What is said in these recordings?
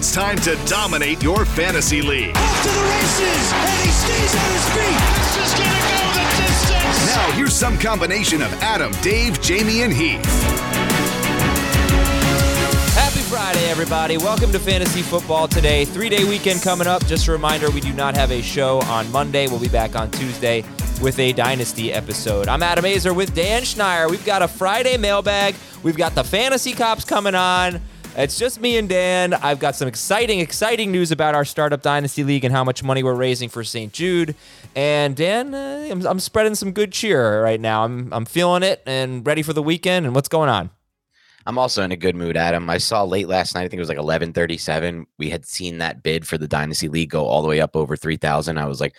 It's time to dominate your fantasy league. Off to the races, and he stays on his feet. This is gonna go the distance. Now, here's some combination of Adam, Dave, Jamey, and Heath. Happy Friday, everybody. Welcome to Fantasy Football Today. Three day weekend coming up. Just a reminder we do not have a show on Monday. We'll be back on Tuesday with a Dynasty episode. I'm Adam Aizer with Dan Schneier. We've got a Friday mailbag. We've got the Fantasy Cops coming on. It's just me and Dan. I've got some exciting, exciting news about our Startup Dynasty League and how much money we're raising for St. Jude. And Dan, uh, I'm, I'm spreading some good cheer right now. I'm, I'm feeling it and ready for the weekend. And what's going on? I'm also in a good mood, Adam. I saw late last night, I think it was like 11:37. We had seen that bid for the Dynasty League go all the way up over 3,000. I was like,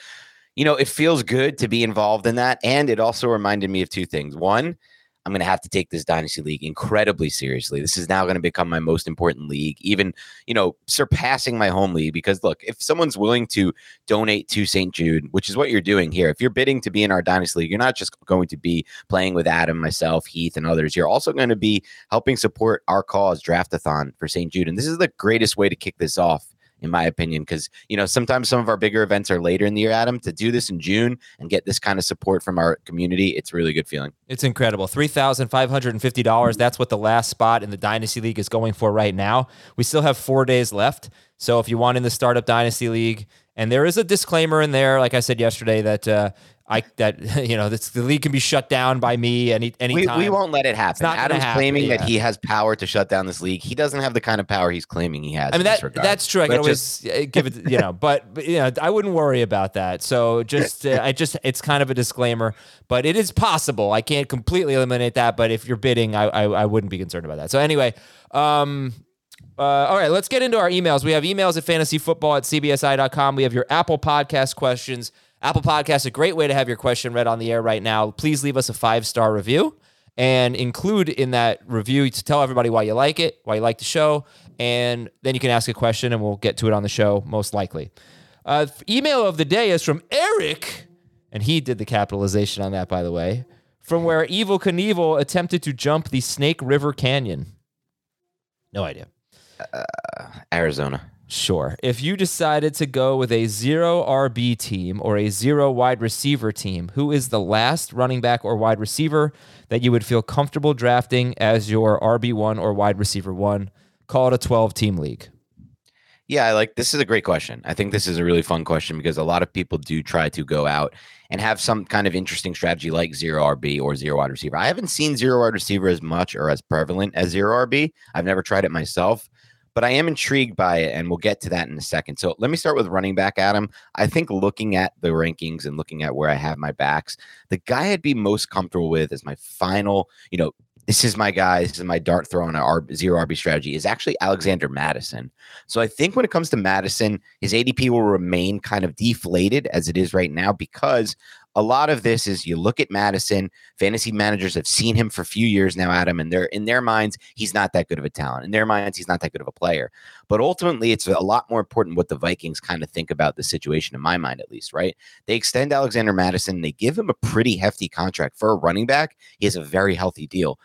you know, it feels good to be involved in that. And it also reminded me of two things. One, I'm going to have to take this dynasty league incredibly seriously. This is now going to become my most important league, even, you know, surpassing my home league. Because look, if someone's willing to donate to St. Jude, which is what you're doing here, if you're bidding to be in our dynasty league, you're not just going to be playing with Adam, myself, Heath, and others. You're also going to be helping support our cause, Draftathon for St. Jude. And this is the greatest way to kick this off in my opinion, because you know sometimes some of our bigger events are later in the year. Adam, to do this in June and get this kind of support from our community, it's really good feeling. It's incredible. $3,550. That's what the last spot in the Dynasty League is going for right now. We still have four days left. So if you want in the Startup Dynasty League, and there is a disclaimer in there, like I said yesterday, that uh, I that you know this, the league can be shut down by me any We, anytime. we won't let it happen. not Adam's happen, claiming yeah. that he has power to shut down this league. He doesn't have the kind of power he's claiming he has. I mean that that's true. I can always uh, give it, you know, but, but you know, I wouldn't worry about that. So just, uh, I just, it's kind of a disclaimer, but it is possible. I can't completely eliminate that, but if you're bidding, I, I, I wouldn't be concerned about that. So anyway, um, uh, all right, let's get into our emails. We have emails at fantasyfootball at cbsi.com. We have your Apple Podcast questions. Apple Podcast, a great way to have your question read on the air right now. Please leave us a five star review and include in that review to tell everybody why you like it, why you like the show, and then you can ask a question and we'll get to it on the show most likely. Uh, email of the day is from Eric, and he did the capitalization on that, by the way, from where Evel Knievel attempted to jump the Snake River Canyon. No idea. Arizona. Sure. If you decided to go with a zero RB team or a zero wide receiver team, who is the last running back or wide receiver that you would feel comfortable drafting as your RB1 or wide receiver one? Call it a 12 team league. Yeah, I like this is a great question. I think this is a really fun question because a lot of people do try to go out and have some kind of interesting strategy like zero RB or zero wide receiver. I haven't seen zero wide receiver as much or as prevalent as zero RB. I've never tried it myself, but I am intrigued by it, and we'll get to that in a second. So let me start with running back, Adam. I think looking at the rankings and looking at where I have my backs, the guy I'd be most comfortable with as my final, you know, this is my guy, this is my dart throw on a zero RB strategy is actually Alexander Mattison. So I think when it comes to Mattison, his ADP will remain kind of deflated as it is right now because a lot of this is you look at Mattison, fantasy managers have seen him for a few years now, Adam, and they're in their minds, he's not that good of a talent. In their minds, he's not that good of a player. But ultimately, it's a lot more important what the Vikings kind of think about the situation, in my mind at least, right? They extend Alexander Mattison, they give him a pretty hefty contract for a running back. He has a very healthy deal.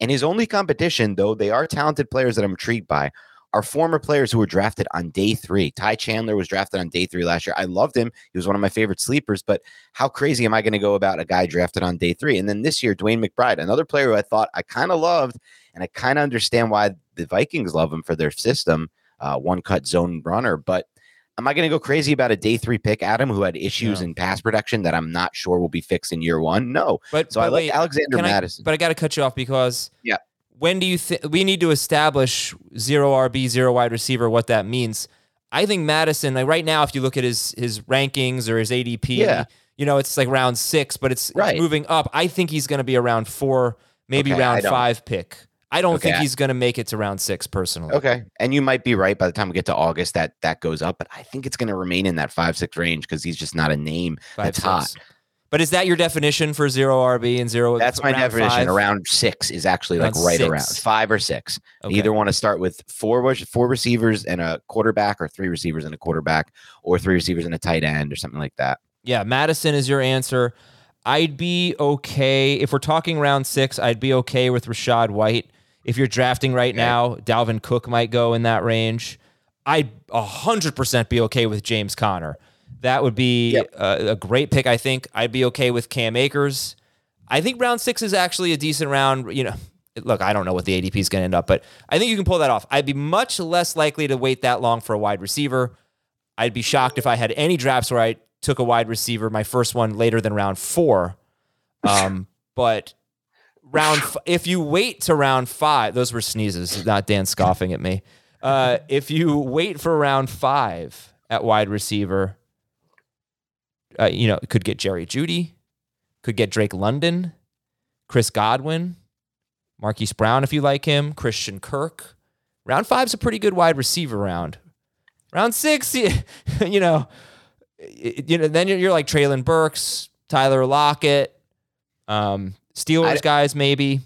And his only competition, though they are talented players that I'm intrigued by, are former players who were drafted on day three. Ty Chandler was drafted on day three last year. I loved him. He was one of my favorite sleepers, but how crazy am I going to go about a guy drafted on day three? And then this year, DeWayne McBride, another player who I thought I kind of loved, and I kind of understand why the Vikings love him for their system, uh, one cut zone runner. But am I going to go crazy about a day three pick, Adam, who had issues in pass production that I'm not sure will be fixed in year one? No. But So I like wait, Alexander can I- Mattison. but I got to cut you off because Yeah. When do you think we need to establish zero RB, zero wide receiver, what that means? I think Mattison, like right now, if you look at his his rankings or his ADP, Yeah. you know, it's like round six, but it's, it's moving up. I think he's going to be around four, maybe Okay, round five pick. I don't think he's going to make it to round six personally. Okay, and you might be right. By the time we get to August, that that goes up, but I think it's going to remain in that five six range because he's just not a name Five, that's six. hot. But is that your definition for zero RB and zero? That's my definition. five? Around six is actually like right six. around five or six. You either want to start with four four receivers and a quarterback, or three receivers and a quarterback, or three receivers and a tight end, or something like that. Yeah, Mattison is your answer. I'd be okay if we're talking round six. I'd be okay with Rachaad White. If you're drafting right Okay. now, Dalvin Cook might go in that range. I'd hundred percent be okay with James Conner. That would be Yep. a, a great pick. I think I'd be okay with Cam Akers. I think round six is actually a decent round. You know, look, I don't know what the ADP is going to end up, but I think you can pull that off. I'd be much less likely to wait that long for a wide receiver. I'd be shocked if I had any drafts where I took a wide receiver, my first one later than round four. Um, but round, f- if you wait to round five, those were sneezes, not Dan scoffing at me. Uh, if you wait for round five at wide receiver, uh, you know, could get Jerry Jeudy, could get Drake London, Chris Godwin, Marquise Brown if you like him, Christian Kirk. Round five's a pretty good wide receiver round. Round six, you, you know, you know, then you're, you're like Treylon Burks, Tyler Lockett, um, Steelers I- guys maybe.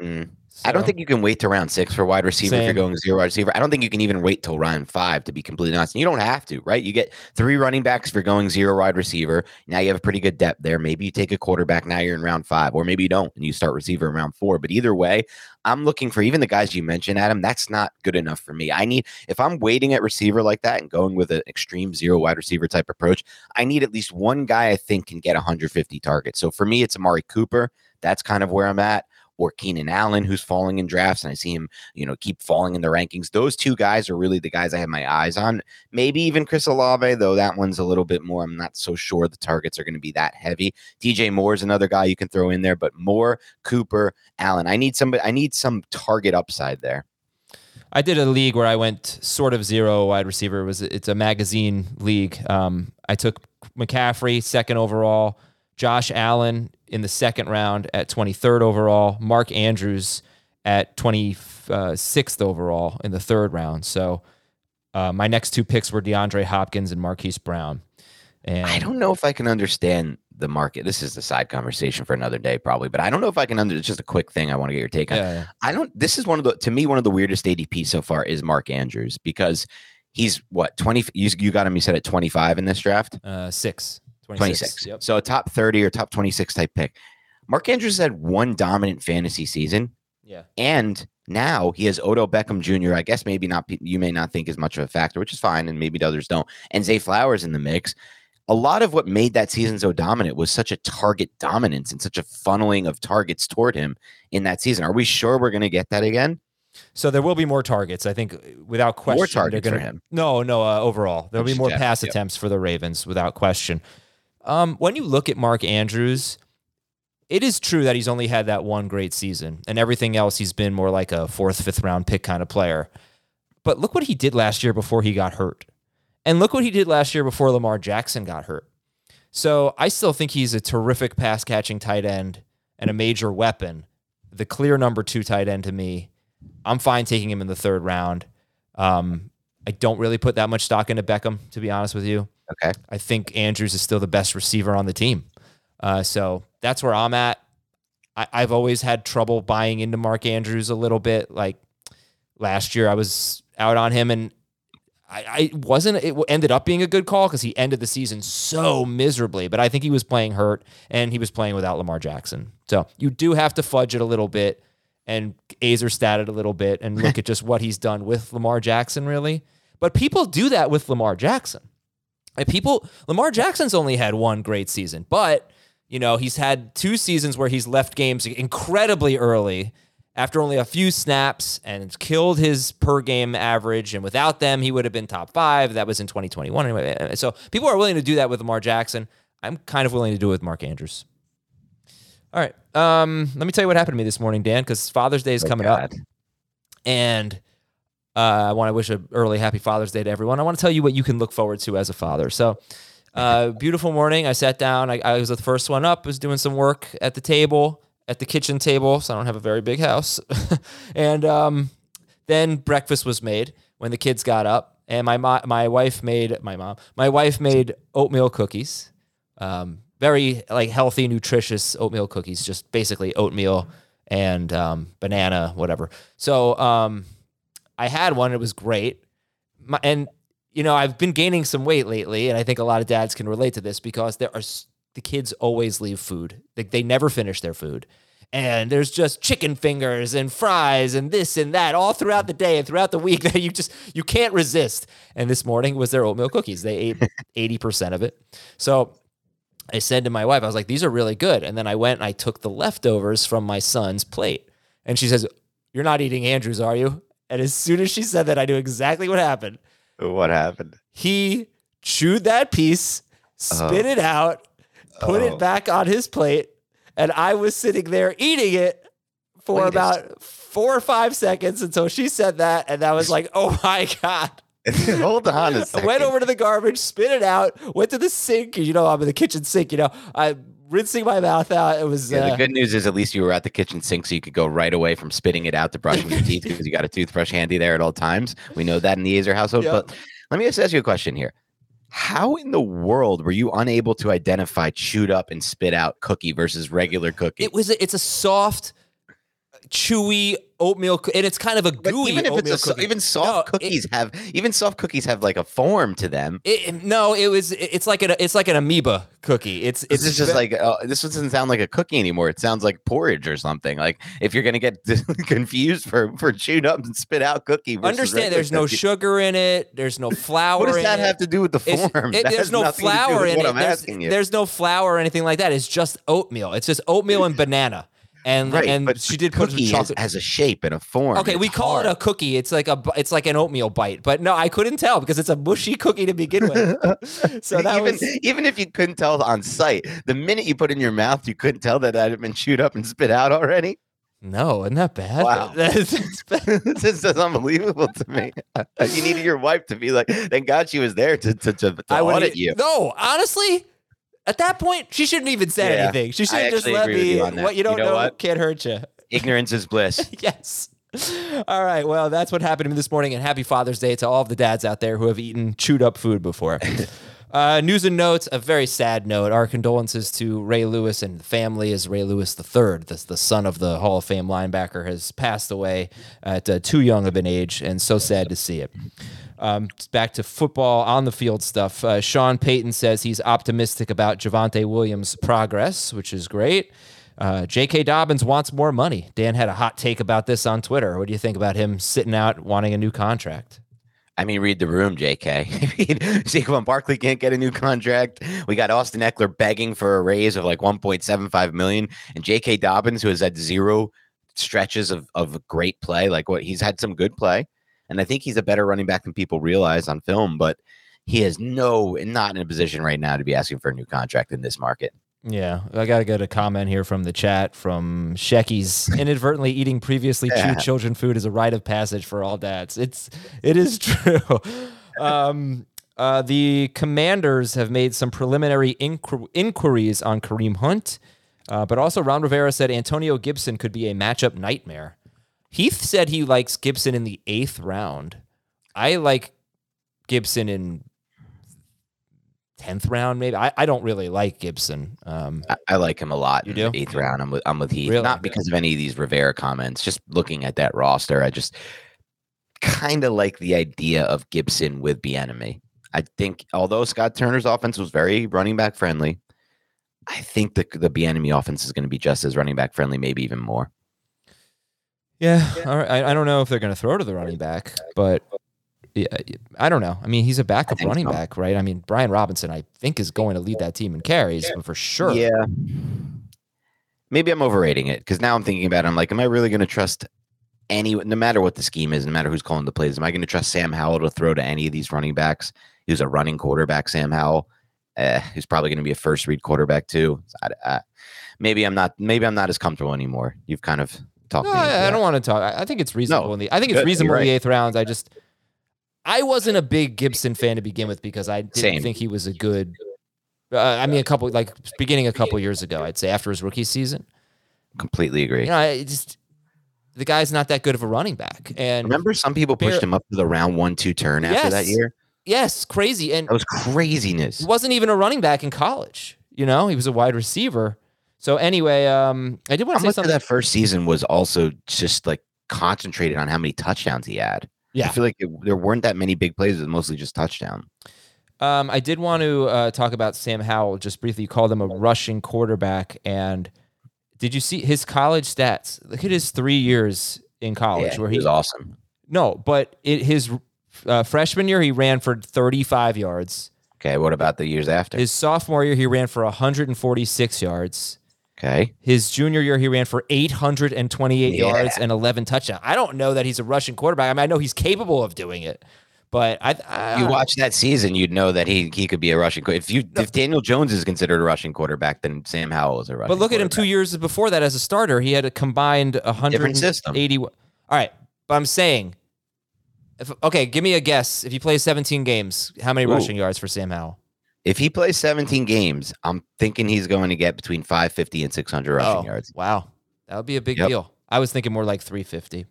Mm. I don't think you can wait to round six for wide receiver if you're going zero wide receiver. I don't think you can even wait till round five to be completely honest. And you don't have to, right? You get three running backs if you're going zero wide receiver. Now you have a pretty good depth there. Maybe you take a quarterback. Now you're in round five, or maybe you don't and you start receiver in round four. But either way, I'm looking for even the guys you mentioned, Adam. That's not good enough for me. I need if I'm waiting at receiver like that and going with an extreme zero wide receiver type approach, I need at least one guy I think can get 150 targets. So for me, it's Amari Cooper. That's kind of where I'm at or Keenan Allen, who's falling in drafts, and I see him, you know, keep falling in the rankings. Those two guys are really the guys I have my eyes on. Maybe even Chris Olave, though that one's a little bit more. I'm not so sure the targets are going to be that heavy. DJ Moore is another guy you can throw in there, but Moore, Cooper, Allen. I need somebody. I need some target upside there. I did a league where I went sort of zero wide receiver. It was it's a magazine league. Um, I took McCaffrey second overall, Josh Allen in the second round at 23rd overall, Mark Andrews at 26th overall in the third round. So uh, my next two picks were DeAndre Hopkins and Marquise Brown. And I don't know if I can understand the market. This is the side conversation for another day, probably, but I don't know if I can under. It's just a quick thing I want to get your take on. Yeah, yeah. I don't. This is one of the to me one of the weirdest ADP so far is Mark Andrews because he's what twenty. You, you got him. You said at twenty five in this draft. Uh, six. 26. 26. Yep. So a top 30 or top 26 type pick. Mark Andrews had one dominant fantasy season, Yeah. and now he has Odo Beckham Jr. I guess maybe not, you may not think is much of a factor, which is fine, and maybe the others don't. And Zay Flowers in the mix. A lot of what made that season so dominant was such a target dominance and such a funneling of targets toward him in that season. Are we sure we're going to get that again? So there will be more targets, I think, without question. More targets for gonna- him. No, no. Uh, overall, there'll be more Jeff, pass yep. attempts for the Ravens, without question. Um, when you look at Mark Andrews, it is true that he's only had that one great season, and everything else he's been more like a fourth, fifth round pick kind of player. But look what he did last year before he got hurt, and look what he did last year before Lamar Jackson got hurt. So I still think he's a terrific pass catching tight end and a major weapon. The clear number two tight end to me. I'm fine taking him in the third round. Um, I don't really put that much stock into Beckham, to be honest with you. Okay. I think Andrews is still the best receiver on the team. Uh, so that's where I'm at. I, I've always had trouble buying into Mark Andrews a little bit. Like last year, I was out on him, and I, I wasn't. It ended up being a good call because he ended the season so miserably. But I think he was playing hurt, and he was playing without Lamar Jackson. So you do have to fudge it a little bit and Azer statted a little bit and look at just what he's done with Lamar Jackson, really. But people do that with Lamar Jackson. And people, Lamar Jackson's only had one great season, but you know he's had two seasons where he's left games incredibly early after only a few snaps and killed his per game average. And without them, he would have been top five. That was in 2021 anyway. So people are willing to do that with Lamar Jackson. I'm kind of willing to do it with Mark Andrews. All right. Um, let me tell you what happened to me this morning, Dan, because Father's Day is Oh, coming God. up. And uh, I want to wish a early happy Father's Day to everyone. I want to tell you what you can look forward to as a father. So, uh, beautiful morning. I sat down. I, I was the first one up. Was doing some work at the table, at the kitchen table. So I don't have a very big house. and um, then breakfast was made when the kids got up, and my mo- my wife made my mom my wife made oatmeal cookies. Um, very like healthy, nutritious oatmeal cookies. Just basically oatmeal and um, banana, whatever. So um, I had one. It was great. My, and you know, I've been gaining some weight lately, and I think a lot of dads can relate to this because there are the kids always leave food. They, they never finish their food. And there's just chicken fingers and fries and this and that all throughout the day and throughout the week that you just you can't resist. And this morning was their oatmeal cookies. They ate 80% of it. So I said to my wife, I was like, these are really good. And then I went and I took the leftovers from my son's plate. And she says, You're not eating Andrews, are you? And as soon as she said that, I knew exactly what happened. What happened? He chewed that piece, spit uh-huh. it out, put Oh. it back on his plate, and I was sitting there eating it for Wait about four or five seconds until she said that. And that was like, oh my God. Hold on a I second. went over to the garbage, spit it out, went to the sink. You know, I'm in the kitchen sink. You know, I'm rinsing my mouth out. It was Yeah, uh, the good news is at least you were at the kitchen sink, so you could go right away from spitting it out to brushing your teeth because you got a toothbrush handy there at all times. We know that in the Aizer household. Yep. But let me just ask you a question here. How in the world were you unable to identify chewed up and spit out cookie versus regular cookie? it was. A, it's a soft, chewy oatmeal, and it's kind of a gooey even if it's oatmeal a, cookie. even soft No, it- cookies have even soft cookies have like a form to them. It, no, it was. It's like an. It's like an amoeba cookie. It's. It's just ve- like uh, this doesn't sound like a cookie anymore. It sounds like porridge or something. Like if you're gonna get confused for for chewed up and spit out cookie. Understand? There's no cookie. sugar in it. There's no flour. What does that it. have to do with the form? it- there's no nothing to do flour in it. There's, there's no flour or anything like that. It's just oatmeal. It's just oatmeal and banana. And right, and but she did put some chocolate. has a shape and a form. Okay, we It's call it a cookie. It's like a it's like an oatmeal bite, but no, I couldn't tell because it's a mushy cookie to begin with. so that even was even if you couldn't tell on sight, the minute you put it in your mouth, you couldn't tell that that had been chewed up and spit out already. no, isn't that bad? Wow. That's- this is unbelievable to me. you needed your wife to be like, thank God she was there to to, to, to I audit you. No, honestly, at that point, she shouldn't even said Yeah, anything. She should just let me. you. What you don't You know know, what? can't hurt you. Ignorance is bliss. yes. All right. Well, that's what happened to me this morning, and happy Father's Day to all of the dads out there who have eaten chewed up food before. Uh, news and notes, a very sad note. Our condolences to Ray Lewis and the family as Ray Lewis III, the, the son of the Hall of Fame linebacker, has passed away at uh, too young of an age, and so sad to see it. Um, back to football on the field stuff. Uh, Sean Payton says he's optimistic about Javonte Williams' progress, which is great. Uh, J.K. Dobbins wants more money. Dan had a hot take about this on Twitter. What do you think about him sitting out wanting a new contract? I mean, read the room, JK. Saquon Barkley can't get a new contract. We got Austin Ekeler begging for a raise of like 1.75 million, and J.K. Dobbins, who has had zero stretches of of great play, like what he's had some good play, and I think he's a better running back than people realize on film, but he is no not in a position right now to be asking for a new contract in this market. Yeah, I got to get a comment here from the chat from Shecky's inadvertently eating previously Yeah. chewed children food is a rite of passage for all dads. It's it is true. Um, uh, the Commanders have made some preliminary inqu- inquiries on Kareem Hunt, uh, but also Ron Rivera said Antonio Gibson could be a matchup nightmare. Heath said he likes Gibson in the eighth round. I like Gibson in tenth round, maybe. I, I don't really like Gibson. Um, I, I like him a lot. You in the do? eighth round. I'm with I'm with Heath. Really? Not because of any of these Rivera comments. Just looking at that roster, I just kind of like the idea of Gibson with Bieniemy. I think although Scott Turner's offense was very running back friendly, I think the the Bieniemy offense is going to be just as running back friendly, maybe even more. yeah, all right. I, I don't know if they're going to throw to the running back, but yeah, I don't know. I mean, he's a backup running so. back, right? I mean, Brian Robinson, I think, is going to lead that team in carries for sure. Yeah. Maybe I'm overrating it because now I'm thinking about it. I'm like, am I really going to trust any, no matter what the scheme is, no matter who's calling the plays, am I going to trust Sam Howell to throw to any of these running backs? Who's a running quarterback, Sam Howell, uh, who's probably going to be a first read quarterback too. So I, I, maybe I'm not, maybe I'm not as comfortable anymore. You've kind of talked No. I, I don't want to talk. I think it's reasonable in the. I think it's good, reasonable in the eighth rounds. I just, I wasn't a big Gibson fan to begin with because I didn't Same. think he was a good. Uh, I mean, a couple like beginning a couple years ago, I'd say after his rookie season. completely agree. You know, I just the guy's not that good of a running back, and Remember, some people pushed Bear- him up to the round one, two turn after that year. yes, crazy, and That was craziness. he wasn't even a running back in college. You know, he was a wide receiver. So anyway, um, I did want to say something. that first season was also just like concentrated on how many touchdowns he had? Yeah. I feel like it, there weren't that many big plays. It was mostly just touchdown. Um, I did want to uh, talk about Sam Howell just briefly. You called him a rushing quarterback, and did you see his college stats? Look at his three years in college, Yeah, where he was awesome. no, but it, his uh, freshman year he ran for 35 yards. Okay, what about the years after? His sophomore year he ran for 146 yards. Okay, His junior year he ran for 828 Yeah. yards and 11 touchdowns. I don't know that he's a rushing quarterback. I mean, I know he's capable of doing it, but I, I you watch that season, you'd know that he he could be a rushing. If you if Daniel Jones is considered a rushing quarterback, then Sam Howell is a rushing. But look at him two years before that as a starter. He had a combined 180. All right. But I'm saying, if, okay, give me a guess. If you play 17 games, how many Ooh. rushing yards for Sam Howell? If he plays 17 games, I'm thinking he's going to get between 550 and 600 rushing Oh, yards. Wow. That would be a big Yep. deal. I was thinking more like 350.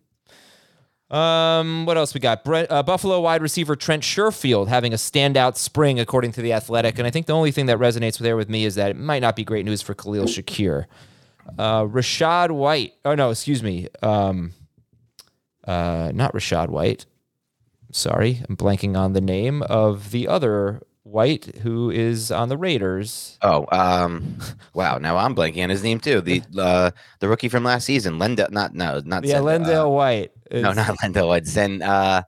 Um, what else we got? Brent, uh, Buffalo wide receiver Trent Sherfield having a standout spring, according to the Athletic. And I think the only thing that resonates there with me is that it might not be great news for Khalil Shakir. Uh, Rachaad White. Oh no, excuse me. Um, uh, not Rachaad White. Sorry, I'm blanking on the name of the other White who is on the Raiders. Oh, um, wow! Now I'm blanking on his name too. The uh, the rookie from last season, Lendell. Not no, not Yeah, Zen- uh, Lendale White. no, not Lendell. It's Zen. Uh,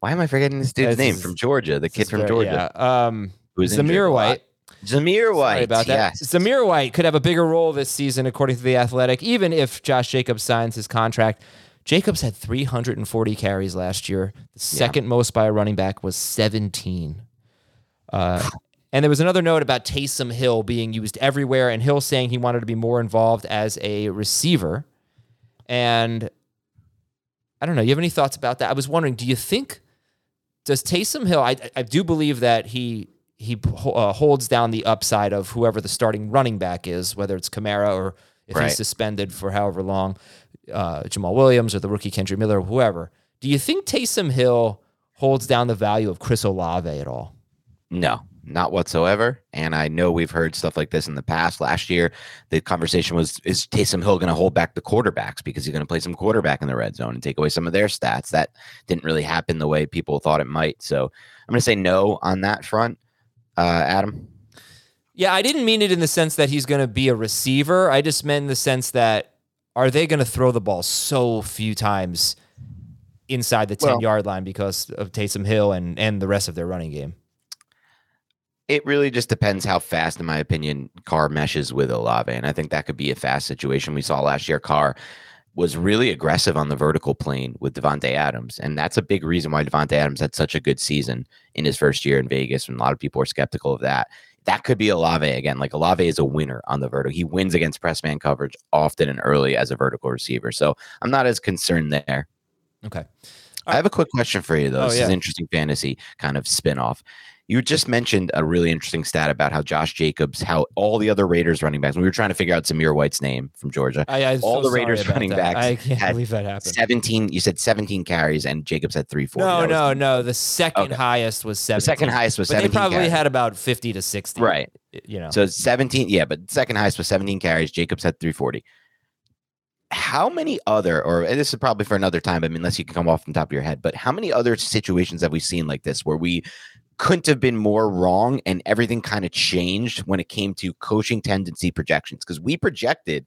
why am I forgetting this dude's name from Georgia? The kid from very- Georgia. Yeah. Um, who's Zamir. White. Zamir White. Sorry about that. Yes. Zamir White could have a bigger role this season, according to the Athletic, even if Josh Jacobs signs his contract. Jacobs had 340 carries last year. The second most by a running back was 17. Uh, and there was another note about Taysom Hill being used everywhere, and Hill saying he wanted to be more involved as a receiver. And I don't know. You have any thoughts about that? I was wondering, do you think does Taysom Hill? I I do believe that he he uh, holds down the upside of whoever the starting running back is, whether it's Kamara or if Right. he's suspended for however long, uh, Jamaal Williams or the rookie Kendrick Miller or whoever. Do you think Taysom Hill holds down the value of Chris Olave at all? No, not whatsoever. And I know we've heard stuff like this in the past. Last year, the conversation was is Taysom Hill going to hold back the quarterbacks because he's going to play some quarterback in the red zone and take away some of their stats? That didn't really happen the way people thought it might. So I'm going to say no on that front. Uh, Adam, Yeah, I didn't mean it in the sense that he's going to be a receiver. I just meant in the sense that are they going to throw the ball so few times inside the 10 Well- yard line because of Taysom Hill and, and the rest of their running game? It really just depends how fast, in my opinion, Carr meshes with Olave. And I think that could be a fast situation. We saw last year Carr was really aggressive on the vertical plane with Davante Adams. And that's a big reason why Davante Adams had such a good season in his first year in Vegas. And a lot of people are skeptical of that. That could be Olave again. Like Olave is a winner on the vertical. He wins against press man coverage often and early as a vertical receiver. So I'm not as concerned there. Okay. I have a quick question for you, though. Oh, this is yeah. an interesting fantasy kind of spin off. You just mentioned a really interesting stat about how Josh Jacobs, how all the other Raiders running backs, we were trying to figure out Zamir White's name from Georgia. I, I'm all so the Raiders running that. backs I can't believe that happened. 17, you said 17 carries and Jacobs had 340. No, That was no, no. The second Okay. highest was The seven. second highest was but they probably carries. had about fifty to sixty. Right. You know. So 17, yeah, but second highest was 17 carries. Jacobs had 340. How many other, or and this is probably for another time, I mean, unless you can come off the top of your head, but how many other situations have we seen like this where we couldn't have been more wrong and everything kind of changed when it came to coaching tendency projections? Because we projected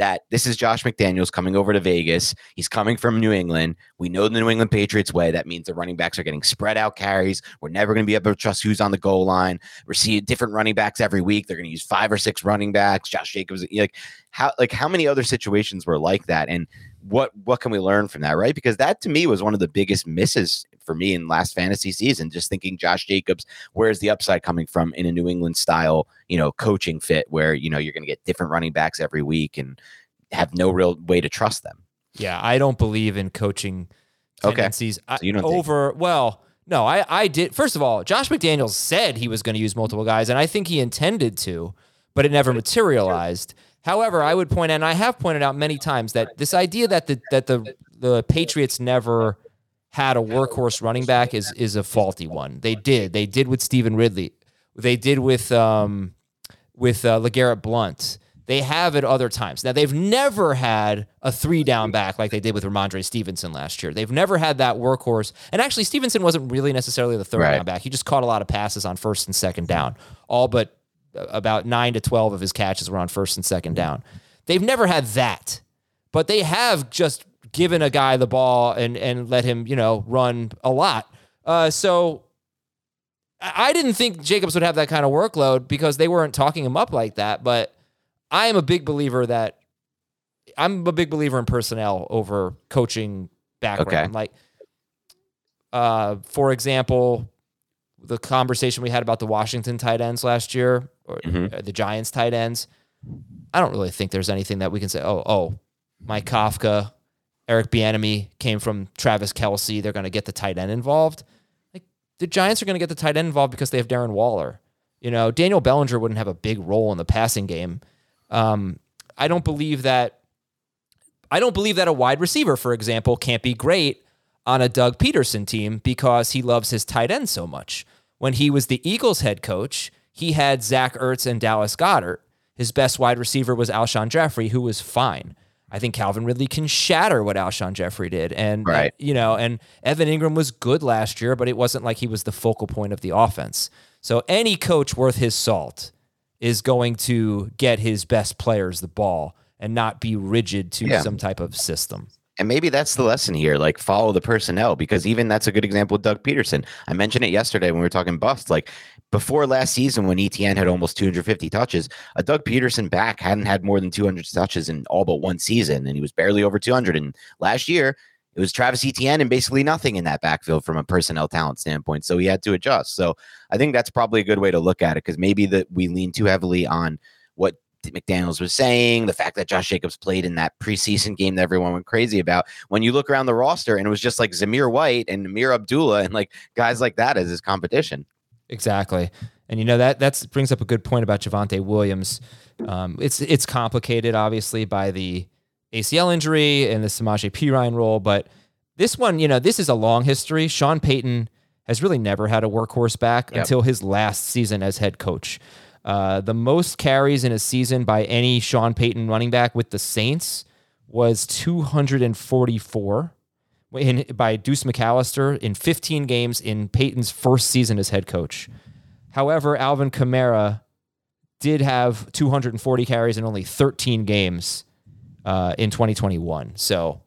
that this is Josh McDaniels coming over to Vegas. He's coming from New England. We know the New England Patriots way. That means the running backs are getting spread out carries. We're never going to be able to trust who's on the goal line. We're seeing different running backs every week. They're going to use five or six running backs. Josh Jacobs, like how like how many other situations were like that? And what what can we learn from that, right? Because that to me was one of the biggest misses for me in last fantasy season. Just thinking Josh Jacobs, where's the upside coming from in a New England style, you know, coaching fit where you know you're going to get different running backs every week and have no real way to trust them. Yeah, I don't believe in coaching tendencies. I, So you don't think- over well, no, I I did. First of all, Josh McDaniels said he was going to use multiple guys, and I think he intended to, but it never materialized. However, I would point out, and I have pointed out many times that this idea that the that the the Patriots never had a workhorse running back is is a faulty one. They did. They did with Stevan Ridley. They did with um with uh, LeGarrette Blount. They have at other times. Now they've never had a three down back like they did with Rhamondre Stevenson last year. They've never had that workhorse. And actually, Stevenson wasn't really necessarily the third Right. down back. He just caught a lot of passes on first and second down. All but uh, about nine to twelve of his catches were on first and second down. They've never had that, but they have just given a guy the ball and and let him you know run a lot. Uh, so I didn't think Jacobs would have that kind of workload because they weren't talking him up like that. But I am a big believer that I'm a big believer in personnel over coaching background. Okay. Like, uh, for example, the conversation we had about the Washington tight ends last year, or Mhm. uh, the Giants tight ends. I don't really think there's anything that we can say. Oh, oh, Mike Kafka, Eric Bieniemy came from Travis Kelce. They're going to get the tight end involved. Like the Giants are going to get the tight end involved because they have Darren Waller. You know, Daniel Bellinger wouldn't have a big role in the passing game. Um, I don't believe that. I don't believe that a wide receiver, for example, can't be great on a Doug Pederson team because he loves his tight end so much. When he was the Eagles head coach, he had Zach Ertz and Dallas Goedert. His best wide receiver was Alshon Jeffery, who was fine. I think Calvin Ridley can shatter what Alshon Jeffery did. And, uh, Right. you know, and Evan Engram was good last year, but it wasn't like he was the focal point of the offense. So any coach worth his salt is going to get his best players the ball and not be rigid to Yeah. some type of system. And maybe that's the lesson here. Like follow the personnel because even that's a good example with Doug Pederson. I mentioned it yesterday when we were talking bust. Like before last season, when ETN had almost 250 touches, a Doug Pederson back hadn't had more than 200 touches in all but one season, and he was barely over 200. And last year, it was Travis Etienne and basically nothing in that backfield from a personnel talent standpoint. So he had to adjust. So I think that's probably a good way to look at it because maybe that we lean too heavily on what McDaniels was saying, the fact that Josh Jacobs played in that preseason game that everyone went crazy about. When you look around the roster and it was just like Zamir White and Ameer Abdullah and like guys like that as his competition. Exactly. And you know that that brings up a good point about Javonte Williams. Um, it's it's complicated, obviously, by the ACL injury and the Samaje Perine role, but this one, you know, this is a long history. Sean Payton has really never had a workhorse back Yep. until his last season as head coach. Uh, the most carries in a season by any Sean Payton running back with the Saints was 244 in, by Deuce McAllister in 15 games in Payton's first season as head coach. However, Alvin Kamara did have 240 carries in only 13 games uh, in 2021. So,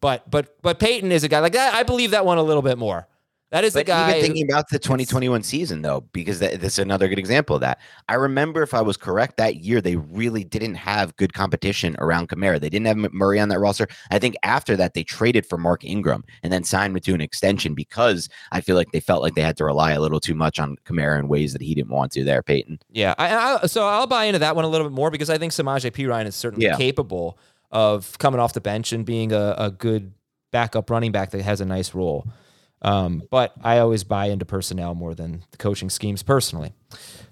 but but but Payton is a guy like that. I believe that one a little bit more. That is the But guy. even thinking about the 2021 season, though, because that, that's another good example of that. I remember, if I was correct, that year they really didn't have good competition around Kamara. They didn't have Murray on that roster. I think after that they traded for Mark Ingram and then signed him to an extension because I feel like they felt like they had to rely a little too much on Kamara in ways that he didn't want to. There, Payton. Yeah, I, I, so I'll buy into that one a little bit more because I think Samaje Perine is certainly Yeah. capable of coming off the bench and being a, a good backup running back that has a nice role. Um, but I always buy into personnel more than the coaching schemes personally.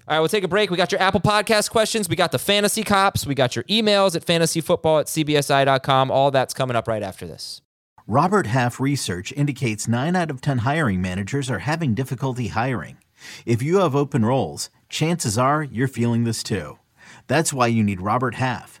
All right, we'll take a break. We got your Apple Podcast questions. We got the fantasy cops. We got your emails at fantasyfootball at cbsi.com. All that's coming up right after this. Robert Half research indicates 9 out of 10 hiring managers are having difficulty hiring. If you have open roles, chances are you're feeling this too. That's why you need Robert Half.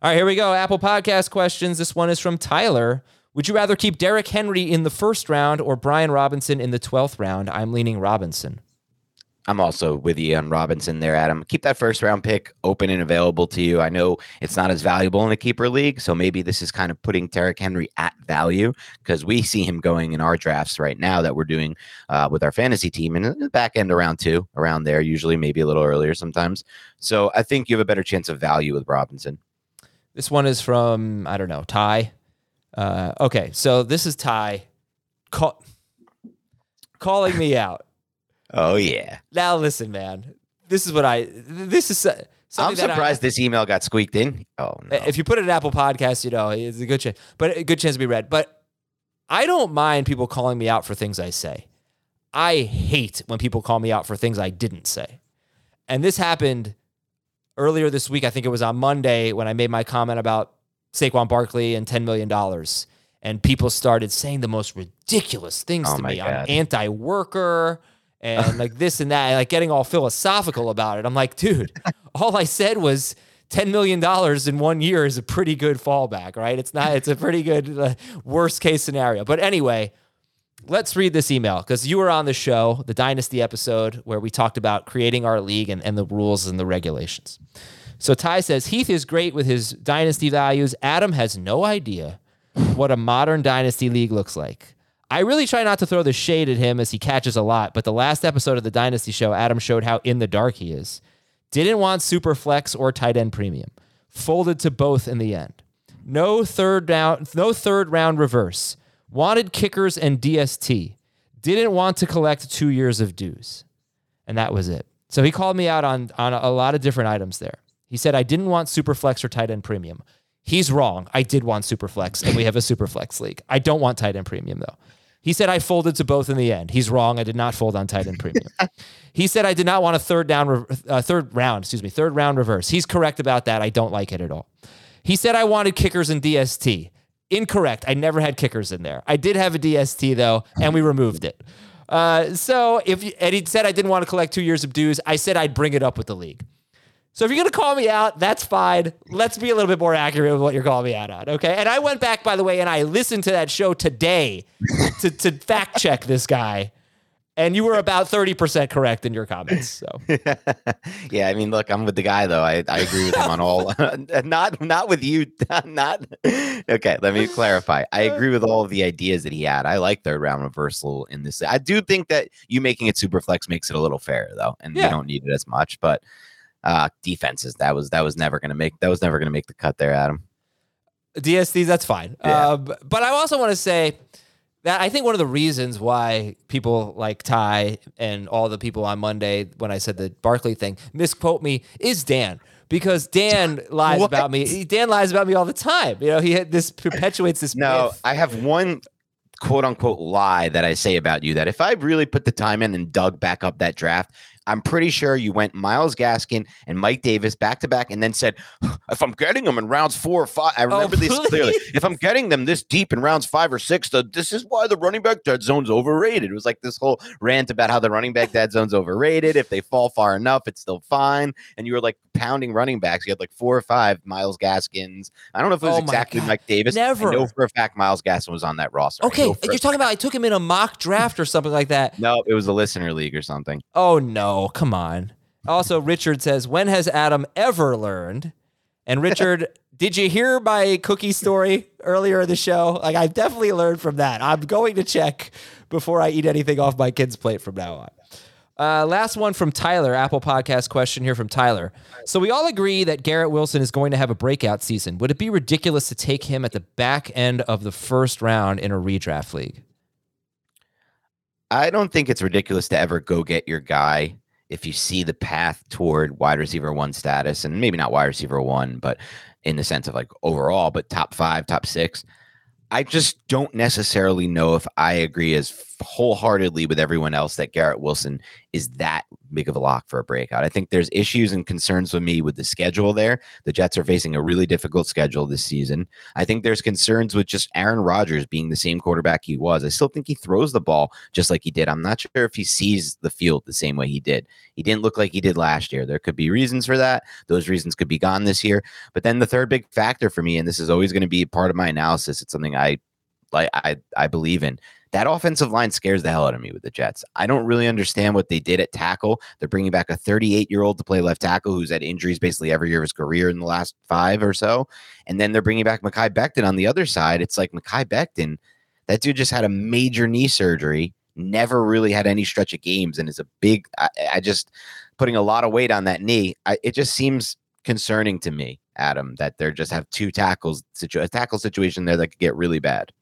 All right, here we go. Apple Podcast questions. This one is from Tyler. Would you rather keep Derrick Henry in the first round or Brian Robinson in the 12th round? I'm leaning Robinson. I'm also with you on Robinson there, Adam. Keep that first round pick open and available to you. I know it's not as valuable in a keeper league, so maybe this is kind of putting Derrick Henry at value because we see him going in our drafts right now that we're doing uh, with our fantasy team in the back end around two, around there, usually maybe a little earlier sometimes. So I think you have a better chance of value with Robinson. This one is from, I don't know, Ty. Uh, okay, so this is Ty call, calling me out. Oh, yeah. Now, listen, man. This is what I, this is uh, I'm that I- surprised this email got squeaked in. Oh, no. If you put it in Apple Podcast, you know, it's a good chance, but a good chance to be read. But I don't mind people calling me out for things I say. I hate when people call me out for things I didn't say. And this happened earlier this week. I think it was on Monday when I made my comment about Saquon Barkley and $10 million. And people started saying the most ridiculous things Oh to me. I'm God. anti worker and like this and that, and like getting all philosophical about it. I'm like, dude, all I said was $10 million in one year is a pretty good fallback, right? It's not, it's a pretty good uh, worst case scenario. But anyway, let's read this email because you were on the show, the Dynasty episode, where we talked about creating our league and, and the rules and the regulations. So Ty says Heath is great with his dynasty values. Adam has no idea what a modern dynasty league looks like. I really try not to throw the shade at him as he catches a lot, but the last episode of the Dynasty Show, Adam showed how in the dark he is. Didn't want super flex or tight end premium. Folded to both in the end. No third down, no third round reverse. Wanted kickers and DST. Didn't want to collect two years of dues. And that was it. So he called me out on, on a lot of different items there. He said, I didn't want super flex or tight end premium. He's wrong. I did want super flex, and we have a super flex league. I don't want tight end premium, though. He said I folded to both in the end. He's wrong. I did not fold on tight end premium. he said I did not want a third down, uh, third round, excuse me, third round reverse. He's correct about that. I don't like it at all. He said I wanted kickers and DST. Incorrect. I never had kickers in there. I did have a DST though, and we removed it. Uh, so if you, and he said I didn't want to collect two years of dues, I said I'd bring it up with the league. So if you're gonna call me out, that's fine. Let's be a little bit more accurate with what you're calling me out on, okay? And I went back, by the way, and I listened to that show today to, to fact check this guy, and you were about thirty percent correct in your comments. So yeah, I mean, look, I'm with the guy though. I, I agree with him on all. not not with you. Not okay. Let me clarify. I agree with all of the ideas that he had. I like third round reversal in this. I do think that you making it super flex makes it a little fairer though, and Yeah. you don't need it as much. But uh defenses that was that was never gonna make that was never gonna make the cut there, Adam. DSDs, that's fine. Yeah. Um, but I also want to say that I think one of the reasons why people like Ty and all the people on Monday, when I said the Barkley thing, misquote me is Dan. Because Dan lies What? about me. Dan lies about me all the time. You know, he had this perpetuates this. No, myth. I have one quote unquote lie that I say about you that if I really put the time in and dug back up that draft, I'm pretty sure you went Myles Gaskin and Mike Davis back to back and then said, if I'm getting them in rounds four or five, I oh, remember oh, this clearly. If I'm getting them this deep in rounds five or six, the, this is why the running back dead zone's overrated. It was like this whole rant about how the running back dead zone's overrated. If they fall far enough, it's still fine. And you were like pounding running backs. You had like four or five Myles Gaskins. I don't know if it was oh exactly Mike Davis. Never. I know for a fact Myles Gaskin was on that roster. Okay. You're talking about I took him in a mock draft or something like that. No, it was a listener league or something. Oh, no. Come on. Also, Richard says, When has Adam ever learned? And Richard, did you hear my cookie story earlier in the show? Like, I've definitely learned from that. I'm going to check before I eat anything off my kid's plate from now on. Uh, last one from Tyler, Apple Podcast question here from Tyler. So we all agree that Garrett Wilson is going to have a breakout season. Would it be ridiculous to take him at the back end of the first round in a redraft league? I don't think it's ridiculous to ever go get your guy if you see the path toward wide receiver one status, and maybe not wide receiver one, but in the sense of like overall, but top five, top six. I just don't necessarily know if I agree as wholeheartedly with everyone else that Garrett Wilson is that big of a lock for a breakout. I think there's issues and concerns with me with the schedule there. The Jets are facing a really difficult schedule this season. I think there's concerns with just Aaron Rodgers being the same quarterback he was. I still think he throws the ball just like he did. I'm not sure if he sees the field the same way he did. He didn't look like he did last year. There could be reasons for that. Those reasons could be gone this year. But then the third big factor for me, and this is always going to be part of my analysis, it's something I like I I believe in that offensive line scares the hell out of me with the Jets. I don't really understand what they did at tackle. They're bringing back a 38 year old to play left tackle who's had injuries basically every year of his career in the last five or so. And then they're bringing back Mekhi Becton on the other side. It's like Mekhi Becton, that dude just had a major knee surgery, never really had any stretch of games, and is a big, I, I just putting a lot of weight on that knee. I, it just seems concerning to me, Adam, that they're just have two tackles, situ- a tackle situation there that could get really bad.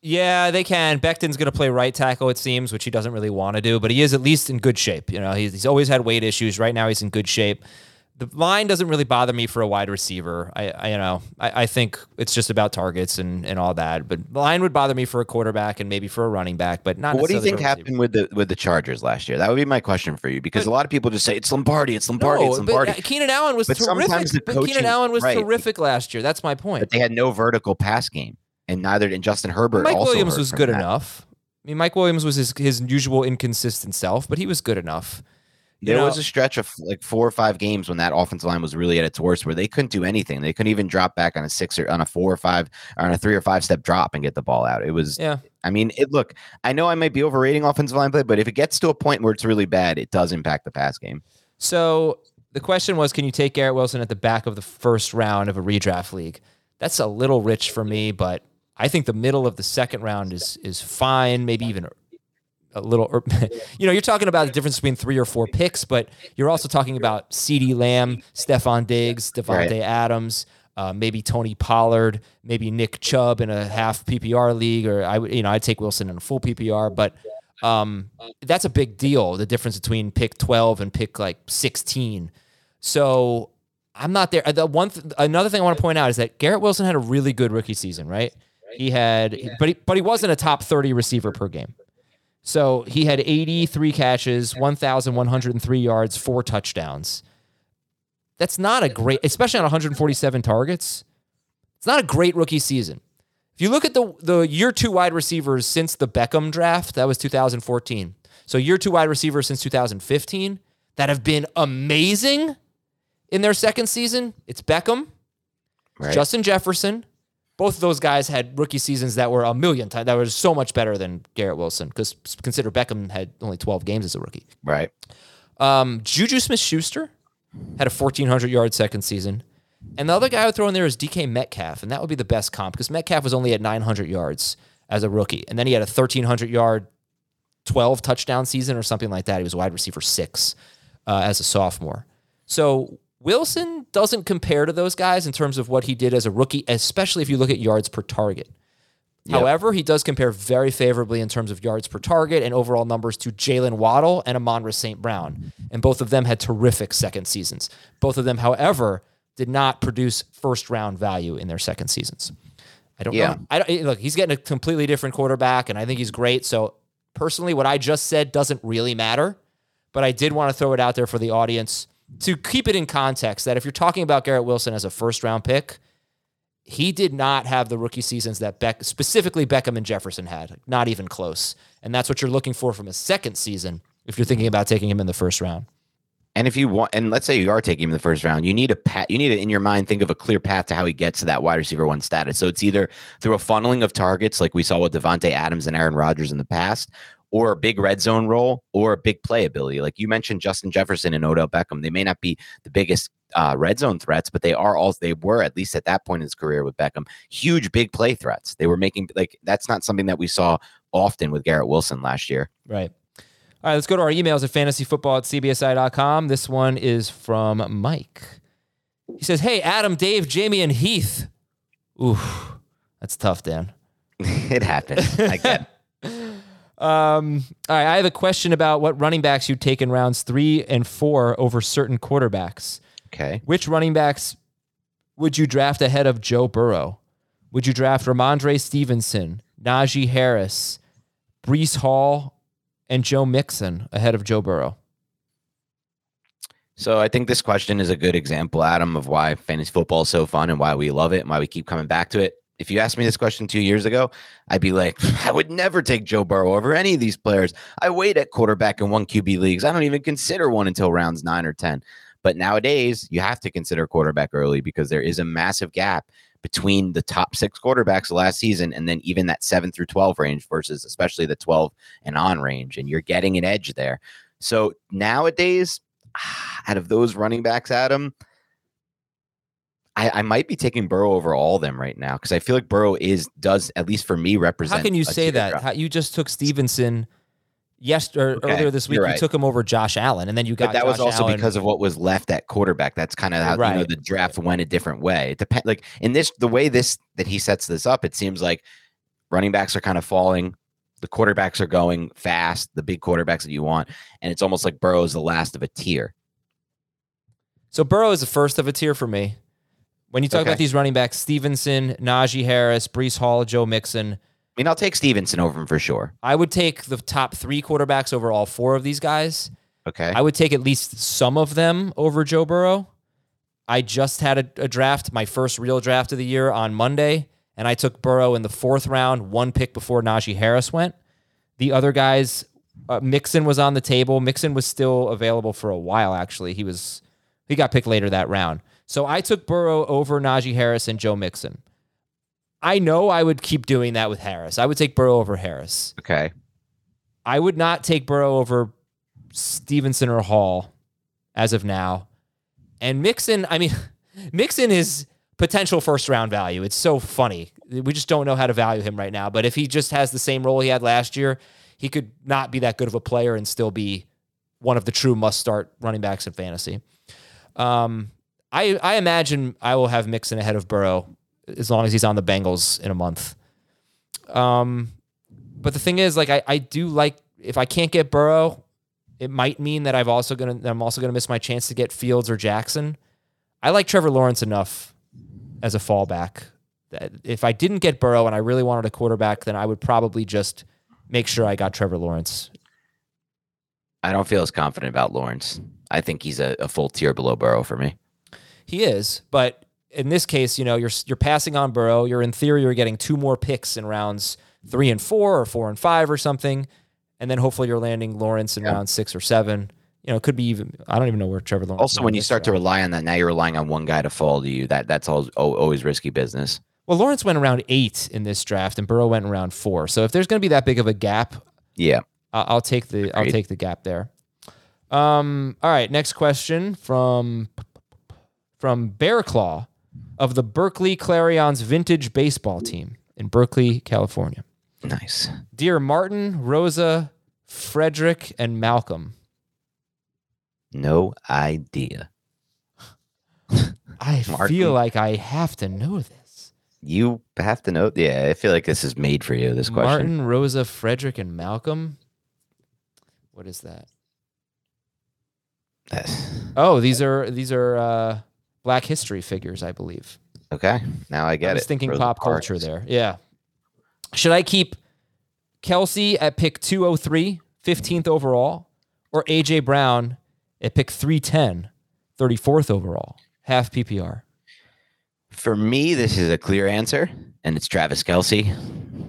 Yeah, they can. Becton's going to play right tackle, it seems, which he doesn't really want to do, but he is at least in good shape. You know, he's, he's always had weight issues. Right now, he's in good shape. The line doesn't really bother me for a wide receiver. I, I you know, I, I, think it's just about targets and, and all that. But the line would bother me for a quarterback and maybe for a running back, but not. what do you think happened with the with the Chargers last year? That would be my question for you because but, a lot of people just say it's Lombardi, it's Lombardi, no, it's Lombardi. But Keenan Allen was but terrific. But Keenan Allen was right. terrific last year. That's my point. But they had no vertical pass game and neither did Justin Herbert. Mike Williams was good that. enough. I mean, Mike Williams was his his usual inconsistent self, but he was good enough. You there know, was a stretch of like four or five games when that offensive line was really at its worst, where they couldn't do anything. They couldn't even drop back on a six or on a four or five or on a three or five step drop and get the ball out. It was, yeah. I mean, it look. I know I might be overrating offensive line play, but if it gets to a point where it's really bad, it does impact the pass game. So the question was, can you take Garrett Wilson at the back of the first round of a redraft league? That's a little rich for me, but I think the middle of the second round is is fine, maybe even a little. You know, you're talking about the difference between three or four picks, but you're also talking about CeeDee Lamb, Stefon Diggs, Davante right. Adams. Uh, maybe Tony Pollard, maybe Nick Chubb in a half PPR league, or I would, you know, I'd take Wilson in a full PPR, but um, that's a big deal. The difference between pick 12 and pick like 16. So I'm not there. The one, th- another thing I want to point out is that Garrett Wilson had a really good rookie season, right? He had, but he, but he wasn't a top 30 receiver per game. So he had 83 catches, 1,103 yards, four touchdowns. That's not a great, especially on 147 targets. It's not a great rookie season. If you look at the the year two wide receivers since the Beckham draft, that was 2014. So year two wide receivers since 2015 that have been amazing in their second season. It's Beckham, right. Justin Jefferson, both of those guys had rookie seasons that were a million times that was so much better than Garrett Wilson because consider Beckham had only 12 games as a rookie. Right. Um, Juju Smith Schuster had a 1,400 yard second season. And the other guy I would throw in there is DK Metcalf, and that would be the best comp because Metcalf was only at 900 yards as a rookie. And then he had a 1,300 yard, 12 touchdown season or something like that. He was wide receiver six uh, as a sophomore. So Wilson doesn't compare to those guys in terms of what he did as a rookie, especially if you look at yards per target. Yep. However, he does compare very favorably in terms of yards per target and overall numbers to Jaylen Waddle and Amon-Ra St. Brown. And both of them had terrific second seasons. Both of them, however, did not produce first round value in their second seasons. I don't yeah. know. I don't, look, he's getting a completely different quarterback, and I think he's great. So personally, what I just said doesn't really matter. but I did want to throw it out there for the audience to keep it in context that if you're talking about Garrett Wilson as a first round pick, he did not have the rookie seasons that Beck, specifically Beckham and Jefferson had, not even close. And that's what you're looking for from a second season if you're thinking about taking him in the first round. And if you want, and let's say you are taking him in the first round, you need a pat. You need to, in your mind, think of a clear path to how he gets to that wide receiver one status. So it's either through a funneling of targets, like we saw with Davante Adams and Aaron Rodgers in the past, or a big red zone role, or a big playability. Like you mentioned, Justin Jefferson and Odell Beckham. They may not be the biggest uh, red zone threats, but they are all they were at least at that point in his career with Beckham, huge big play threats. They were making like that's not something that we saw often with Garrett Wilson last year. Right. All right, let's go to our emails at fantasyfootball at cbsi.com. This one is from Mike. He says, Hey, Adam, Dave, Jamey, and Heath. Ooh, that's tough, Dan. it happened. I get. Um, all right, I have a question about what running backs you'd take in rounds three and four over certain quarterbacks. Okay. Which running backs would you draft ahead of Joe Burrow? Would you draft Rhamondre Stevenson, Najee Harris, Breece Hall, and Joe Mixon ahead of Joe Burrow? So I think this question is a good example, Adam, of why fantasy football is so fun and why we love it and why we keep coming back to it. If you asked me this question two years ago, I'd be like, I would never take Joe Burrow over any of these players. I wait at quarterback in one QB leagues. I don't even consider one until rounds nine or 10. But nowadays, you have to consider quarterback early because there is a massive gap between the top six quarterbacks last season and then even that seven through 12 range versus especially the 12 and on range. And you're getting an edge there. So nowadays, out of those running backs, Adam, I, I might be taking Burrow over all of them right now because I feel like Burrow is does at least for me represent. How can you say that? How, you just took Stevenson yes or Okay, earlier this week. you're You took him over Josh Allen, and then you got But that was also Allen. because of what was left at quarterback. That's kind of how you know the draft went a different way. It depends. Like in this, the way this that he sets this up, it seems like running backs are kind of falling. The quarterbacks are going fast. The big quarterbacks that you want, and it's almost like Burrow is the last of a tier. So Burrow is the first of a tier for me. When you talk Okay. about these running backs, Stevenson, Najee Harris, Breece Hall, Joe Mixon, I mean, I'll take Stevenson over him for sure. I would take the top three quarterbacks over all four of these guys. Okay. I would take at least some of them over Joe Burrow. I just had a, a draft, my first real draft of the year on Monday, and I took Burrow in the fourth round, one pick before Najee Harris went. The other guys, uh, Mixon was on the table. Mixon was still available for a while. Actually, he was he got picked later that round. So I took Burrow over Najee Harris and Joe Mixon. I know I would keep doing that with Harris. I would take Burrow over Harris. okay. I would not take Burrow over Stevenson or Hall as of now. And Mixon, I mean, Mixon is potential first round value. It's so funny. We just don't know how to value him right now. But if he just has the same role he had last year, he could not be that good of a player and still be one of the true must start running backs in fantasy. Um, I, I imagine I will have Mixon ahead of Burrow as long as he's on the Bengals in a month. Um, but the thing is, like, I, I do like if I can't get Burrow, it might mean that I've also gonna I'm also gonna miss my chance to get Fields or Jackson. I like Trevor Lawrence enough as a fallback. That if I didn't get Burrow and I really wanted a quarterback, then I would probably just make sure I got Trevor Lawrence. I don't feel as confident about Lawrence. I think he's a, a full tier below Burrow for me. He is, but in this case, you know, you're you're passing on Burrow. You're in theory you're getting two more picks in rounds three and four or four and five or something, and then hopefully you're landing Lawrence in Yeah. round six or seven. You know, it could be even. I don't even know where Trevor Lawrence. Also, when you start to rely on that, now you're relying on one guy to fall to you. That that's all, always risky business. well, Lawrence went around eight in this draft, and Burrow went around four. So if there's going to be that big of a gap, Yeah. I'll take the I'll take the gap there. Um. All right. Next question from from Bear Claw of the Berkeley Clarions Vintage Baseball Team in Berkeley, California. Nice. Dear Martin, Rosa, Frederick, and Malcolm, No idea. I Martin. feel like I have to know this. You have to know. Yeah, I feel like this is made for you. This question. Martin, Rosa, Frederick, and Malcolm. What is that? Oh, these are these are uh, Black History figures, I believe. okay. Now I get I was it. thinking Rosa pop Parks. culture there. Yeah. Should I keep Kelce at pick 203, 15th overall, or AJ Brown at pick 310, 34th overall, half PPR? For me, this is a clear answer, and it's Travis Kelce.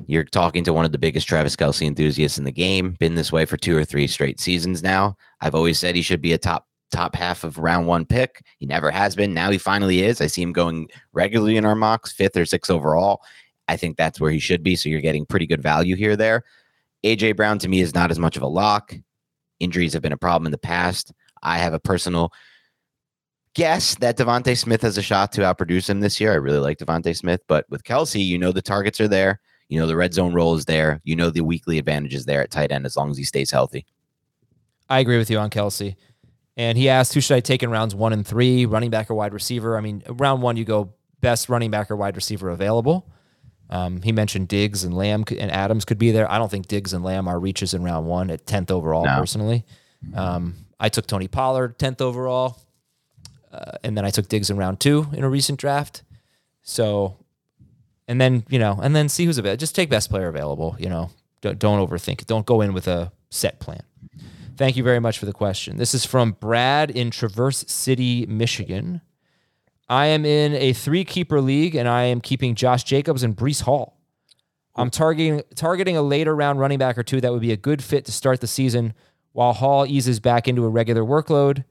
You're talking to one of the biggest Travis Kelce enthusiasts in the game. Been this way for two or three straight seasons now. I've always said he should be a top top half of round one pick. He never has been. Now he finally is. I see him going regularly in our mocks, fifth or sixth overall. I think that's where he should be. So you're getting pretty good value here. There, AJ Brown to me is not as much of a lock. Injuries have been a problem in the past. I have a personal guess that DeVonta Smith has a shot to outproduce him this year. I really like DeVonta Smith, but with Kelce, you know the targets are there. You know the red zone role is there. You know the weekly advantage is there at tight end as long as he stays healthy. I agree with you on Kelce. And he asked, who should I take in rounds one and three, running back or wide receiver? I mean, round one, you go best running back or wide receiver available. Um, he mentioned Diggs and Lamb and Adams could be there. I don't think Diggs and Lamb are reaches in round one at 10th overall, no. personally. Um, I took Tony Pollard 10th overall. Uh, and then I took Diggs in round two in a recent draft. So, and then, you know, and then see who's available. Just take best player available, you know, don't, don't overthink it. Don't go in with a set plan. Thank you very much for the question. This is from Brad in Traverse City, Michigan. I am in a three keeper league and I am keeping Josh Jacobs and Breece Hall. I'm targeting targeting a later round running back or two that would be a good fit to start the season while Hall eases back into a regular workload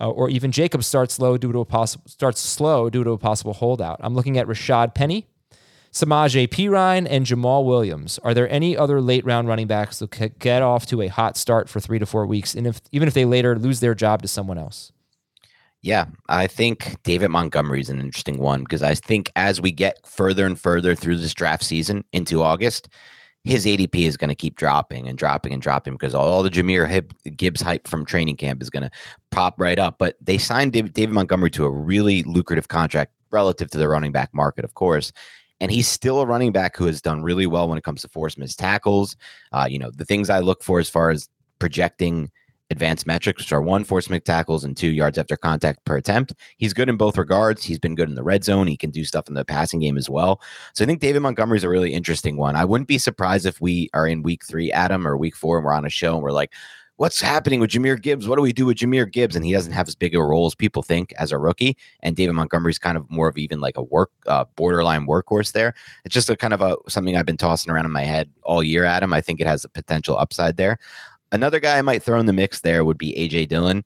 uh, or even Jacob starts slow due to a possible starts slow due to a possible holdout. I'm looking at Rashad Penny, Samaje Perine, and Jamaal Williams. Are there any other late round running backs that could get off to a hot start for three to four weeks, and if even if they later lose their job to someone else? Yeah, I think David Montgomery is an interesting one because I think as we get further and further through this draft season into August, his ADP is going to keep dropping and dropping and dropping because all the Jahmyr Gibbs hype from training camp is going to pop right up. But they signed David Montgomery to a really lucrative contract relative to the running back market, of course. And he's still a running back who has done really well when it comes to force missed tackles. Uh, you know, the things I look for as far as projecting advanced metrics, which are one force missed tackles and two yards after contact per attempt. He's good in both regards. He's been good in the red zone. He can do stuff in the passing game as well. So I think David Montgomery is a really interesting one. I wouldn't be surprised if we are in week three, Adam, or week four, and we're on a show and we're like, what's happening with Jahmyr Gibbs? What do we do with Jahmyr Gibbs? And he doesn't have as big a role as people think as a rookie. And David Montgomery's kind of more of even like a work uh, borderline workhorse there. It's just a kind of a something I've been tossing around in my head all year, Adam. I think it has a potential upside there. Another guy I might throw in the mix there would be AJ Dillon.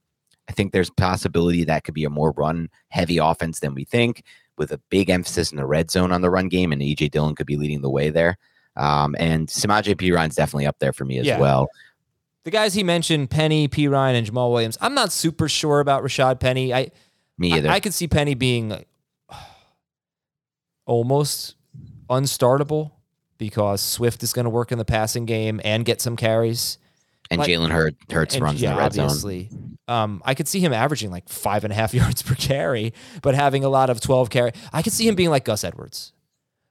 I think there's possibility that could be a more run heavy offense than we think, with a big emphasis in the red zone on the run game, and AJ Dillon could be leading the way there. Um, and Samaje Perine's definitely up there for me as yeah. well. The guys he mentioned, Penny, Perine, and Jamaal Williams. I'm not super sure about Rashad Penny. I me either. I, I could see Penny being almost unstartable because Swift is going to work in the passing game and get some carries. And like, Jalen Hurt, Hurts and, runs yeah, in the red obviously. Zone. Um, I could see him averaging like five and a half yards per carry, but having a lot of 12 carry. I could see him being like Gus Edwards.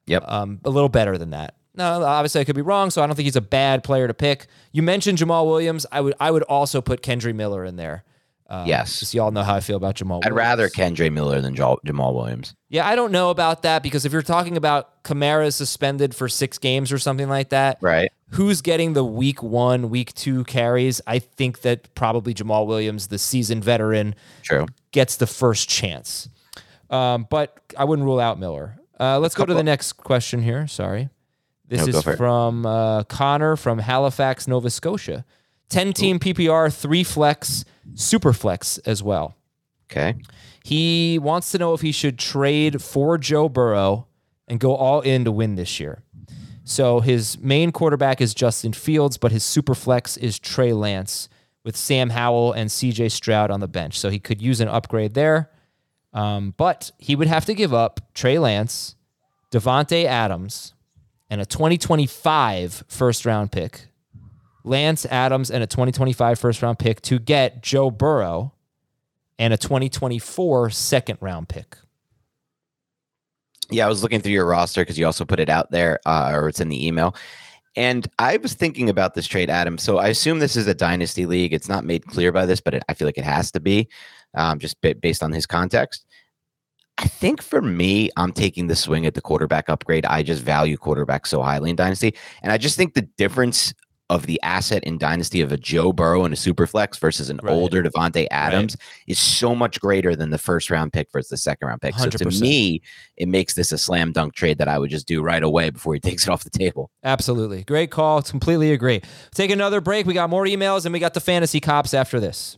Yep. Um, a little better than that. No, obviously I could be wrong, so I don't think he's a bad player to pick. You mentioned Jamaal Williams. I would I would also put Kendre Miller in there. Um, yes. Just y'all know how I feel about Jamaal. I'd Williams. rather Kendre Miller than Jamaal Williams. Yeah, I don't know about that because if you're talking about Kamara suspended for six games or something like that, right? Who's getting the week one, week two carries? I think that probably Jamal Williams, the seasoned veteran, True. gets the first chance. Um, but I wouldn't rule out Miller. Uh, let's go to the next question here. Sorry. This no, is from uh, Connor from Halifax, Nova Scotia. 10 team PPR, three flex, super flex as well. Okay. He wants to know if he should trade for Joe Burrow and go all in to win this year. So his main quarterback is Justin Fields, but his super flex is Trey Lance with Sam Howell and CJ Stroud on the bench. So he could use an upgrade there. Um, but he would have to give up Trey Lance, Davante Adams, and a 2025 first round pick Lance Adams and a 2025 first round pick to get Joe Burrow and a 2024 second round pick. Yeah, I was looking through your roster because you also put it out there, uh, or it's in the email. And I was thinking about this trade, Adam. So I assume this is a dynasty league. It's not made clear by this, but it, I feel like it has to be, um, just based on his context. I think for me, I'm taking the swing at the quarterback upgrade. I just value quarterback so highly in dynasty, and I just think the difference of the asset in dynasty of a Joe Burrow and a superflex versus an Right. older Davante Adams is so much greater than the first round pick versus the second round pick. So to me, it makes this a slam dunk trade that I would just do right away before he takes it off the table. Absolutely. Great call. Completely agree. Take another break. We got more emails and we got the fantasy cops after this.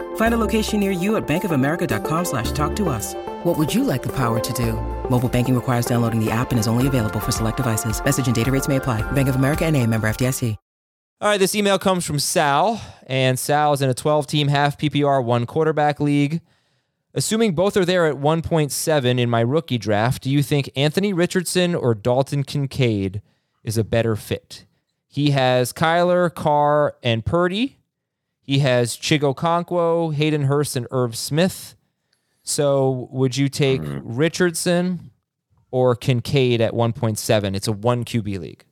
Find a location near you at bankofamerica.com slash talk to us. What would you like the power to do? Mobile banking requires downloading the app and is only available for select devices. Message and data rates may apply. Bank of America and a member FDIC. All right, this email comes from Sal, and Sal is in a 12 team half PPR one quarterback league. Assuming both are there at 1.7 in my rookie draft, do you think Anthony Richardson or Dalton Kincaid is a better fit? He has Kyler, Carr, and Purdy. He has Chig Okonkwo, Hayden Hurst, and Irv Smith. So would you take mm-hmm. Richardson or Kincaid at 1.7? It's a one QB league.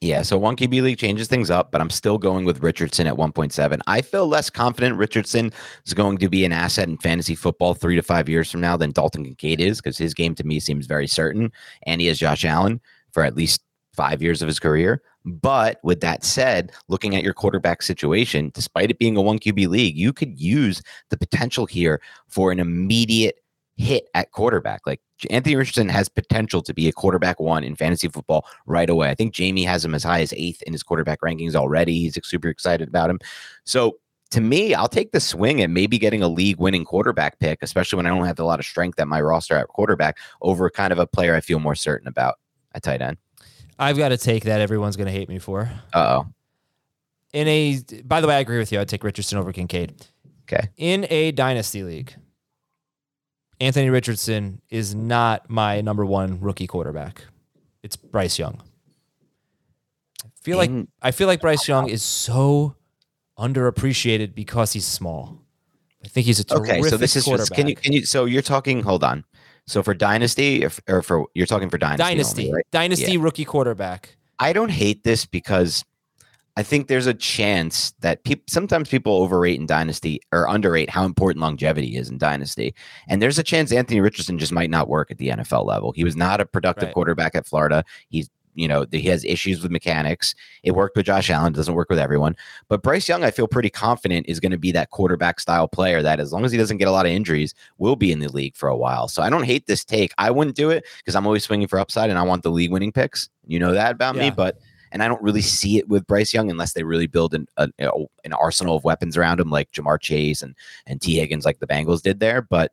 Yeah, so one QB league changes things up, but I'm still going with Richardson at 1.7. I feel less confident Richardson is going to be an asset in fantasy football three to five years from now than Dalton Kincaid is because his game to me seems very certain, and he has Josh Allen for at least five years of his career. But with that said, looking at your quarterback situation, despite it being a one QB league, you could use the potential here for an immediate hit at quarterback. Like Anthony Richardson has potential to be a quarterback one in fantasy football right away. I think Jamey has him as high as eighth in his quarterback rankings already. He's super excited about him. So to me, I'll take the swing at maybe getting a league winning quarterback pick, especially when I don't have a lot of strength at my roster at quarterback over kind of a player I feel more certain about at tight end. I've got to take that. Everyone's going to hate me for. Uh oh. In a, by the way, I agree with you. I'd take Richardson over Kincaid. Okay. In a dynasty league, Anthony Richardson is not my number one rookie quarterback. It's Bryce Young. I feel like I feel like Bryce Young is so underappreciated because he's small. I think he's a terrific Okay. So this is just, can you can you so you're talking hold on. So for dynasty if, or for you're talking for dynasty. only, dynasty right? dynasty rookie quarterback. I don't hate this because I think there's a chance that people sometimes people overrate in dynasty or underrate how important longevity is in dynasty. And there's a chance Anthony Richardson just might not work at the NFL level. He was not a productive Right. quarterback at Florida. He's you know, that he has issues with mechanics. It worked with Josh Allen, doesn't work with everyone. But Bryce Young, I feel pretty confident is going to be that quarterback style player that, as long as he doesn't get a lot of injuries, will be in the league for a while. So I don't hate this take. I wouldn't do it because I'm always swinging for upside and I want the league winning picks. You know that about me. But and I don't really see it with Bryce Young unless they really build an a, an arsenal of weapons around him, like Ja'Marr Chase and and Tee Higgins, like the Bengals did there. But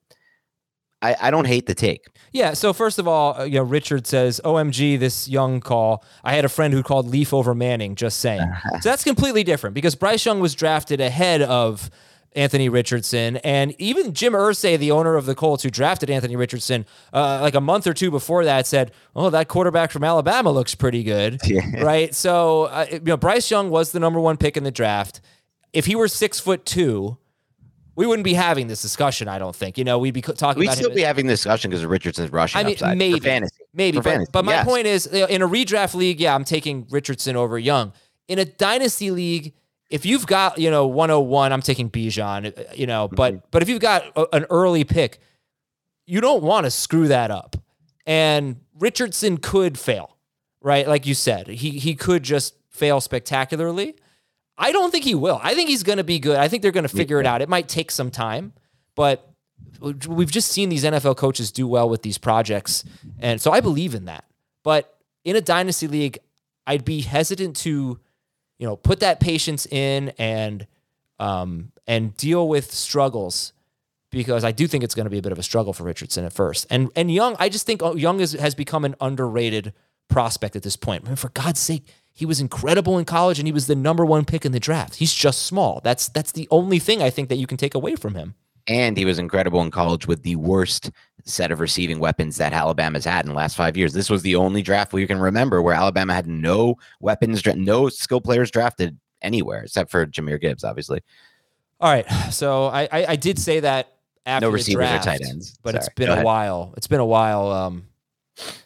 I, I don't hate the take. Yeah. So first of all, uh, you know, Richard says, "OMG, this young call." I had a friend who called Leaf over Manning. Just saying. so that's completely different because Bryce Young was drafted ahead of Anthony Richardson, and even Jim Irsay, the owner of the Colts, who drafted Anthony Richardson, uh, like a month or two before that, said, "Oh, that quarterback from Alabama looks pretty good." Right. So uh, you know, Bryce Young was the number one pick in the draft. If he were six foot two. We wouldn't be having this discussion, I don't think. You know, we'd be talking We'd about still be having this discussion because of Richardson's rushing I mean, upside. maybe, fantasy. maybe, but, fantasy, but my yes. point is, in a redraft league, yeah, I'm taking Richardson over Young. In a dynasty league, if you've got you know 101, I'm taking Bijan. uh, You know, Mm-hmm. but but if you've got a, an early pick, you don't want to screw that up. And Richardson could fail, right? Like you said, he he could just fail spectacularly. I don't think he will. I think he's going to be good. I think they're going to figure it out. It might take some time, but we've just seen these NFL coaches do well with these projects. And so I believe in that. But in a dynasty league, I'd be hesitant to, you know, put that patience in and um and deal with struggles because I do think it's going to be a bit of a struggle for Richardson at first. And and Young, I just think oh, Young is, has become an underrated prospect at this point. I mean, for God's sake, he was incredible in college and he was the number one pick in the draft. He's just small. That's that's the only thing I think that you can take away from him. And he was incredible in college with the worst set of receiving weapons that Alabama's had in the last five years. This was the only draft we can remember where Alabama had no weapons, no skill players drafted anywhere except for Jahmyr Gibbs, obviously. All right. So I I, I did say that after No receivers or tight ends. but it's been Go a ahead. while. It's been a while um,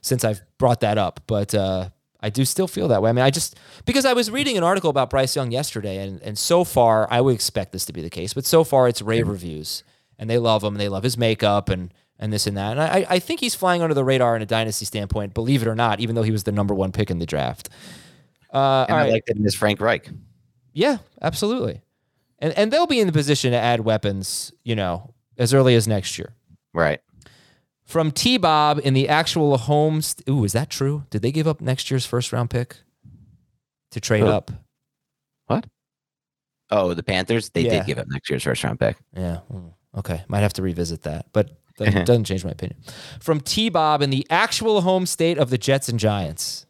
since I've brought that up, but uh, I do still feel that way. I mean, I just because I was reading an article about Bryce Young yesterday, and and so far I would expect this to be the case, but so far it's rave reviews, and they love him, and they love his makeup, and and this and that, and I I think he's flying under the radar in a dynasty standpoint, believe it or not, even though he was the number one pick in the draft. Uh, And I right. like that in this Frank Reich. Yeah, absolutely. And and they'll be in the position to add weapons, you know, as early as next year. Right. From T Bob in the actual home. St- Ooh, is that true? Did they give up next year's first round pick to trade Who? up? What? Oh, the Panthers. They Yeah. did give up next year's first round pick. Yeah. hmm, Okay. Might have to revisit that, but that doesn't change my opinion. From T Bob in the actual home state of the Jets and Giants.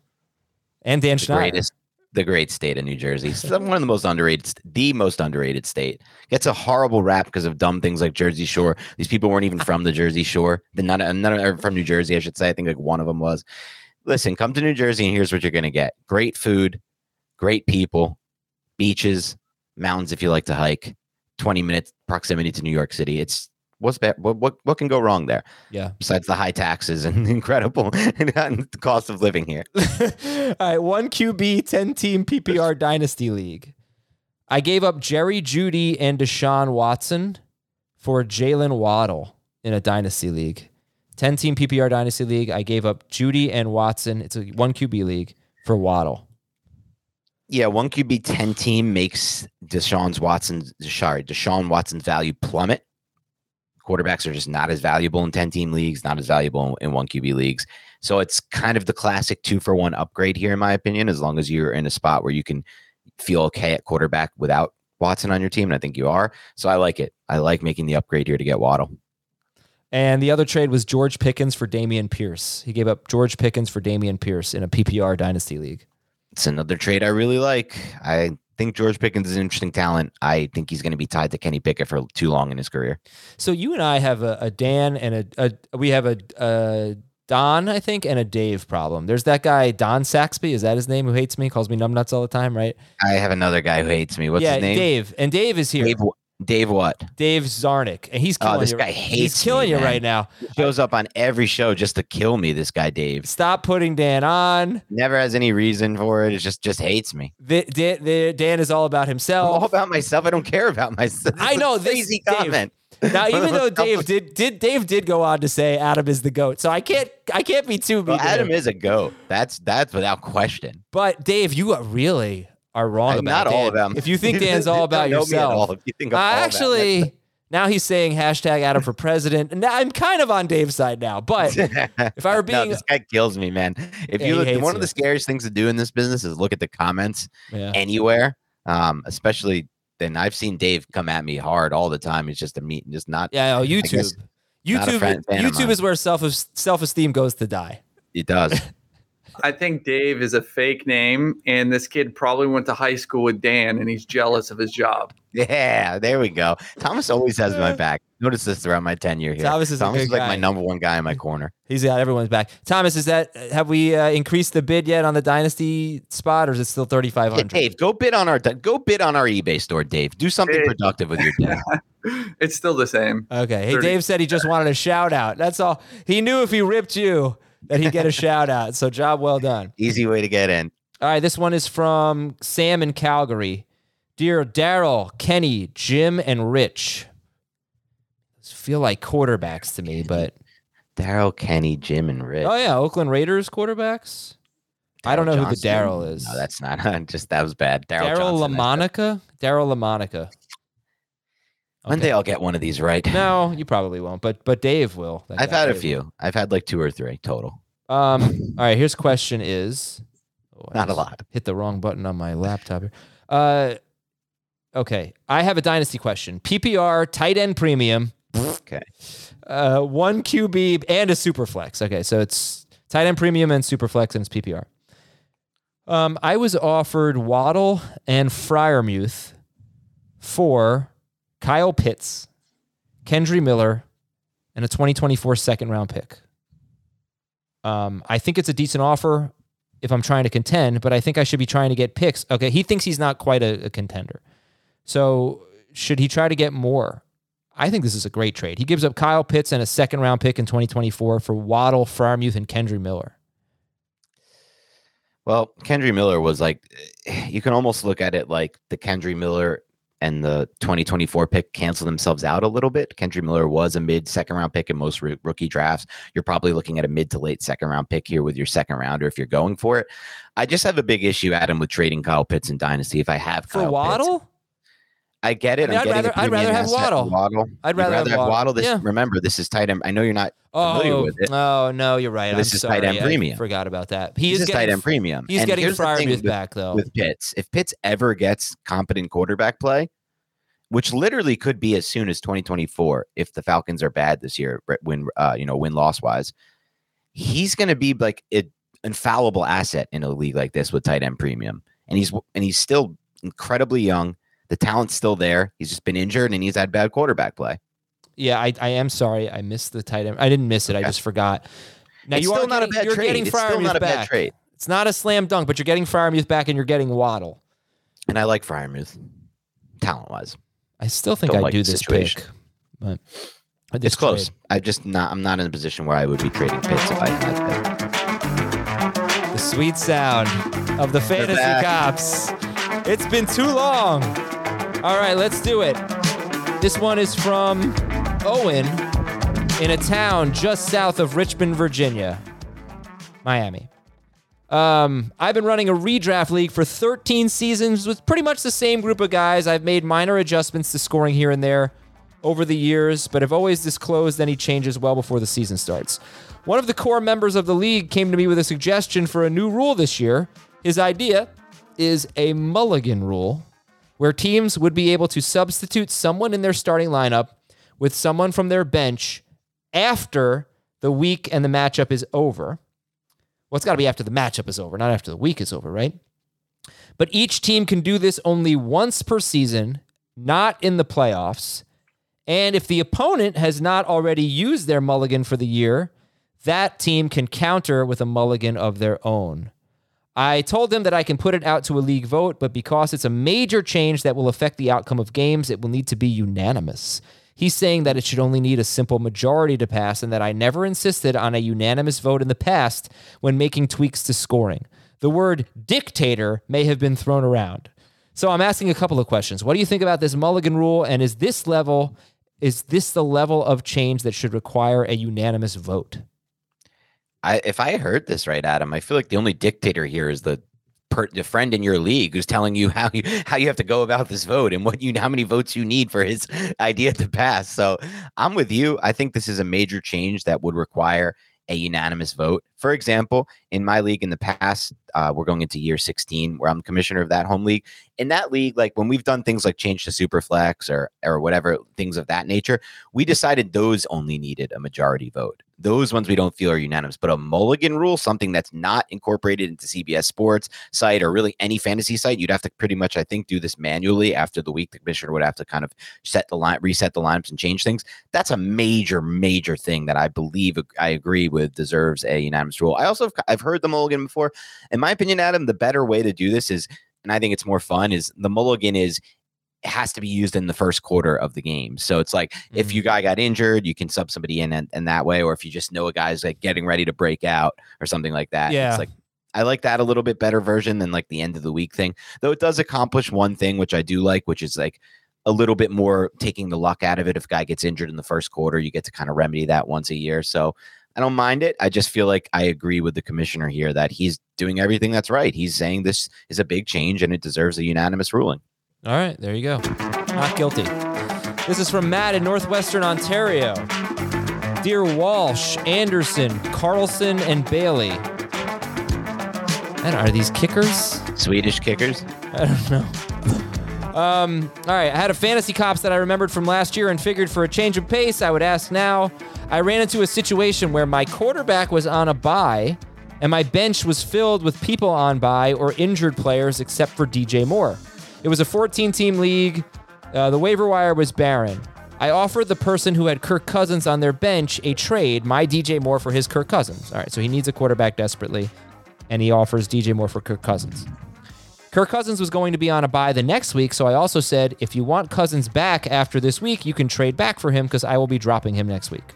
And Dan The Schneider. greatest, the great state of New Jersey. It's one of the most underrated, the most underrated state. Gets a horrible rap because of dumb things like Jersey Shore. These people weren't even from the Jersey Shore. They're not, uh, none are from New Jersey, I should say. I think like one of them was. Listen, come to New Jersey and here's what you're gonna get: great food, great people, beaches, mountains if you like to hike. Twenty minutes proximity to New York City. It's what's bad. What what what can go wrong there? Yeah. Besides the high taxes and incredible and the cost of living here. All right, one QB, 10 team PPR Dynasty League. I gave up Jerry Jeudy and Deshaun Watson for Jalen Waddle in a Dynasty League. 10 team PPR Dynasty League. I gave up Jeudy and Watson. It's a one QB league for Waddle. Yeah, one QB ten team makes Deshaun's Watson's sorry, Deshaun Watson's value plummet. Quarterbacks are just not as valuable in 10 team leagues, not as valuable in one QB leagues. So it's kind of the classic two for one upgrade here, in my opinion, as long as you're in a spot where you can feel okay at quarterback without Watson on your team. And I think you are. So I like it. I like making the upgrade here to get Waddle. And the other trade was George Pickens for Dameon Pierce. He gave up George Pickens for Dameon Pierce in a PPR Dynasty League. It's another trade I really like. I think George Pickens is an interesting talent. I think he's going to be tied to Kenny Pickett for too long in his career. So you and I have a, a Dan and a, a we have a, a Don, I think, and a Dave problem. There's that guy Don Saxby. Is that his name? Who hates me? Calls me numbnuts all the time, right? I have another guy who hates me. What's yeah, his name? Yeah, Dave. And Dave is here. Dave, Dave, what? Dave what? Zarnick, and he's Oh, killing this you. guy he's killing me, you right now. He Shows up on every show just to kill me. This guy Dave Stop putting Dan on. never has any reason for it. It just just hates me. The, Dan, the, Dan is all about I'm all about myself. I don't care about myself. I know, this- crazy Dave, comment. now, even though Dave did did Dave did go on to say Adam is the goat, so I can't I can't be too to Adam is a goat. That's that's without question. But Dave, you are really are wrong I'm about not all Dan. about. If you think Dan's all about don't know me yourself, all. If you think I'm Uh, all about actually, now he's saying hashtag Adam for president, and I'm kind of on Dave's side now. But if I were no, being, this guy kills me, man. If Yeah, you look, one of the scariest things to do in this business is look at the comments yeah. anywhere, um, especially. Then I've seen Dave come at me hard all the time. It's just a meat, and just not. yeah, oh, YouTube, guess YouTube, fan YouTube is where self self esteem goes to die. It does. I think Dave is a fake name, and this kid probably went to high school with Dan, and he's jealous of his job. Yeah, there we go. Thomas always has my back. Notice this throughout my tenure here. Thomas is a good like guy. my number one guy in my corner. He's got everyone's back. Thomas, is that have we uh, increased the bid yet on the dynasty spot, or is it still thirty five hundred? Dave, go bid on our go bid on our eBay store, Dave. Do something Hey. productive with your day. It's still the same. Okay. Hey, 30. Dave said he just wanted a shout out. That's all. He knew if he ripped you that he'd get a shout out. So job well done. Easy way to get in. All right, this one is from Sam in Calgary. Dear Daryl, Kenny, Jim, and Rich. These feel like quarterbacks to me, but Daryl, Kenny, Jim, and Rich. oh yeah, Oakland Raiders quarterbacks. I don't know who the Daryl is. No, that's not. just that was bad. Daryl Daryl Johnson, that's bad. LaMonica. Daryl LaMonica. One day I'll get one of these right. No, you probably won't, but but Dave will. That I've guy had a Dave few. I've had like two or three total. Um. All right. Here's question: Is oh, I Not a just lot. Hit the wrong button on my laptop here. Uh. Okay, I have a dynasty question. PPR tight end premium. Okay. Uh, one QB and a super flex. Okay, so it's tight end premium and super flex and it's PPR. Um, I was offered Waddle and Freiermuth for Kyle Pitts, Kendre Miller, and a 2024 second round pick. Um, I think it's a decent offer if I'm trying to contend, but I think I should be trying to get picks. Okay, he thinks he's not quite a, a contender. So should he try to get more? I think this is a great trade. He gives up Kyle Pitts and a second round pick in 2024 for Waddle, Freiermuth, and Kendre Miller. Well, Kendre Miller was like, you can almost look at it like the Kendre Miller and the 2024 pick cancel themselves out a little bit. Kendre Miller was a mid second round pick in most r- rookie drafts. You're probably looking at a mid to late second round pick here with your second rounder if you're going for it. I just have a big issue, Adam, with trading Kyle Pitts in Dynasty. If I have For Kyle Waddle? Pitts, I get it. I mean, I'm I'd getting rather- I'd rather have Waddle. Waddle. I'd You'd rather have Waddle. This, Yeah. Remember, this is tight end. I know you're not familiar Oh, with it. oh no, you're right. This I'm is sorry. tight end premium. I forgot about that. He He's is a getting tight end premium. He's And getting here's the thing Freiermuth with- back though. with Pitts. If Pitts ever gets competent quarterback play, which literally could be as soon as 2024, if the Falcons are bad this year, win uh, you know win loss wise, he's going to be like an infallible asset in a league like this with tight end premium, and he's and he's still incredibly young. The talent's still there. He's just been injured and he's had bad quarterback play. yeah, I, I am sorry. I missed the tight end. I didn't miss it. I just forgot. Now it's you still are not getting, a bad you're trade. getting It's still not a bad trade. It's not a slam dunk, but you're getting Freiermuth back and you're getting Waddle. And I like Freiermuth, talent wise. I still think Don't I like do this situation. pick, but but this It's close. trade- I just not. I'm not in a position where I would be trading picks if I had that. The sweet sound of the fantasy cops. It's been too long. All right, let's do it. This one is from Owen in a town just south of Richmond, Virginia, Miami. Um, I've been running a redraft league for 13 seasons with pretty much the same group of guys. I've made minor adjustments to scoring here and there over the years, but have always disclosed any changes well before the season starts. One of the core members of the league came to me with a suggestion for a new rule this year. His idea is a mulligan rule, where teams would be able to substitute someone in their starting lineup with someone from their bench after the week and the matchup is over. Well, it's got to be after the matchup is over, not after the week is over, right? But each team can do this only once per season, not in the playoffs. And if the opponent has not already used their mulligan for the year, that team can counter with a mulligan of their own. I told them that I can put it out to a league vote, but because it's a major change that will affect the outcome of games, it will need to be unanimous. He's saying that it should only need a simple majority to pass and that I never insisted on a unanimous vote in the past when making tweaks to scoring. The word dictator may have been thrown around. So I'm asking a couple of questions. What do you think about this mulligan rule and is this level is this the level of change that should require a unanimous vote? I, if I heard this right, Adam, I feel like the only dictator here is the per, the friend in your league who's telling you how you how you have to go about this vote and what you how many votes you need for his idea to pass. So I'm with you. I think this is a major change that would require a unanimous vote. For example, in my league in the past, uh, we're going into year 16 where I'm commissioner of that home league. In that league, like when we've done things like change to superflex or or whatever things of that nature, we decided those only needed a majority vote. Those ones we don't feel are unanimous, but a mulligan rule, something that's not incorporated into CBS Sports site or really any fantasy site, you'd have to pretty much, I think, do this manually after the week. The commissioner would have to kind of set the line, reset the lineups, and change things. That's a major, major thing that I believe I agree with deserves a unanimous rule. I also have, I've heard the mulligan before. In my opinion, Adam, the better way to do this is, and I think it's more fun, is the mulligan is has to be used in the first quarter of the game. So it's like if mm-hmm. you guy got injured, you can sub somebody in and, and that way, or if you just know a guy's like getting ready to break out or something like that. Yeah. It's like I like that a little bit better version than like the end of the week thing. Though it does accomplish one thing which I do like, which is like a little bit more taking the luck out of it. If a guy gets injured in the first quarter, you get to kind of remedy that once a year. So I don't mind it. I just feel like I agree with the commissioner here that he's doing everything that's right. He's saying this is a big change and it deserves a unanimous ruling. All right, there you go. Not guilty. This is from Matt in Northwestern Ontario. Dear Walsh, Anderson, Carlson, and Bailey. And are these kickers? Swedish kickers. I don't know. Um, all right, I had a fantasy cops that I remembered from last year and figured for a change of pace, I would ask now. I ran into a situation where my quarterback was on a bye and my bench was filled with people on bye or injured players except for DJ Moore. It was a 14 team league. Uh, the waiver wire was barren. I offered the person who had Kirk Cousins on their bench a trade, my DJ Moore for his Kirk Cousins. All right, so he needs a quarterback desperately, and he offers DJ Moore for Kirk Cousins. Kirk Cousins was going to be on a bye the next week, so I also said, if you want Cousins back after this week, you can trade back for him because I will be dropping him next week.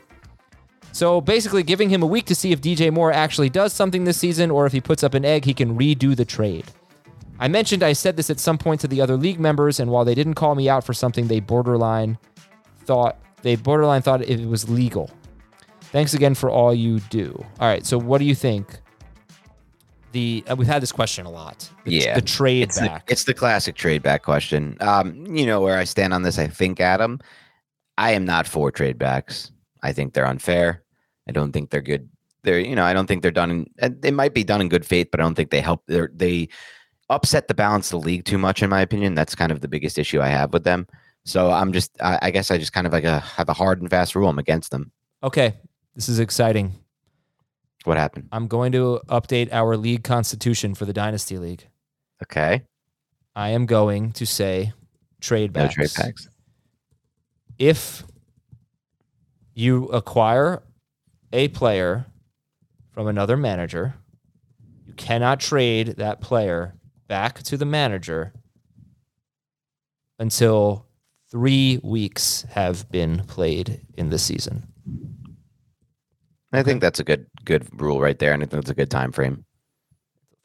So basically, giving him a week to see if DJ Moore actually does something this season or if he puts up an egg, he can redo the trade. I mentioned I said this at some point to the other league members, and while they didn't call me out for something, they borderline thought they borderline thought it was legal. Thanks again for all you do. All right, so what do you think? The uh, we've had this question a lot. The, Yeah, the trade it's back. The, it's the classic trade back question. Um, you know where I stand on this. I think Adam, I am not for trade backs. I think they're unfair. I don't think they're good. They're you know I don't think they're done. In, and they might be done in good faith, but I don't think they help. They're, they upset the balance of the league too much, in my opinion. That's kind of the biggest issue I have with them. So I'm just I, I guess I just kind of like a have a hard and fast rule. I'm against them. okay, this is exciting. What happened? I'm going to update our league constitution for the Dynasty League. Okay, I am going to say trade no backs. trade backs. If you acquire a player from another manager, you cannot trade that player back to the manager until three weeks have been played in the season. I think that's a good good rule right there, and I think it's a good time frame.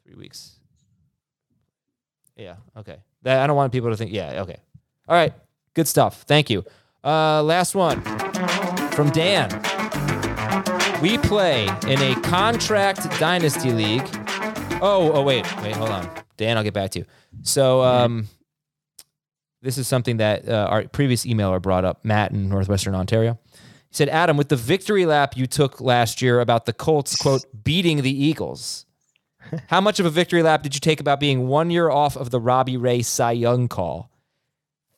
Three weeks. Yeah. Okay. That, I don't want people to think. Yeah. Okay. All right. Good stuff. Thank you. Uh, last one from Dan. We play in a contract dynasty league. Oh. Oh. Wait. Wait. Hold on. Dan, I'll get back to you. So, um, this is something that uh, our previous emailer brought up. Matt in Northwestern Ontario. He said, Adam, with the victory lap you took last year about the Colts, quote, beating the Eagles, how much of a victory lap did you take about being one year off of the Robbie Ray Cy Young call?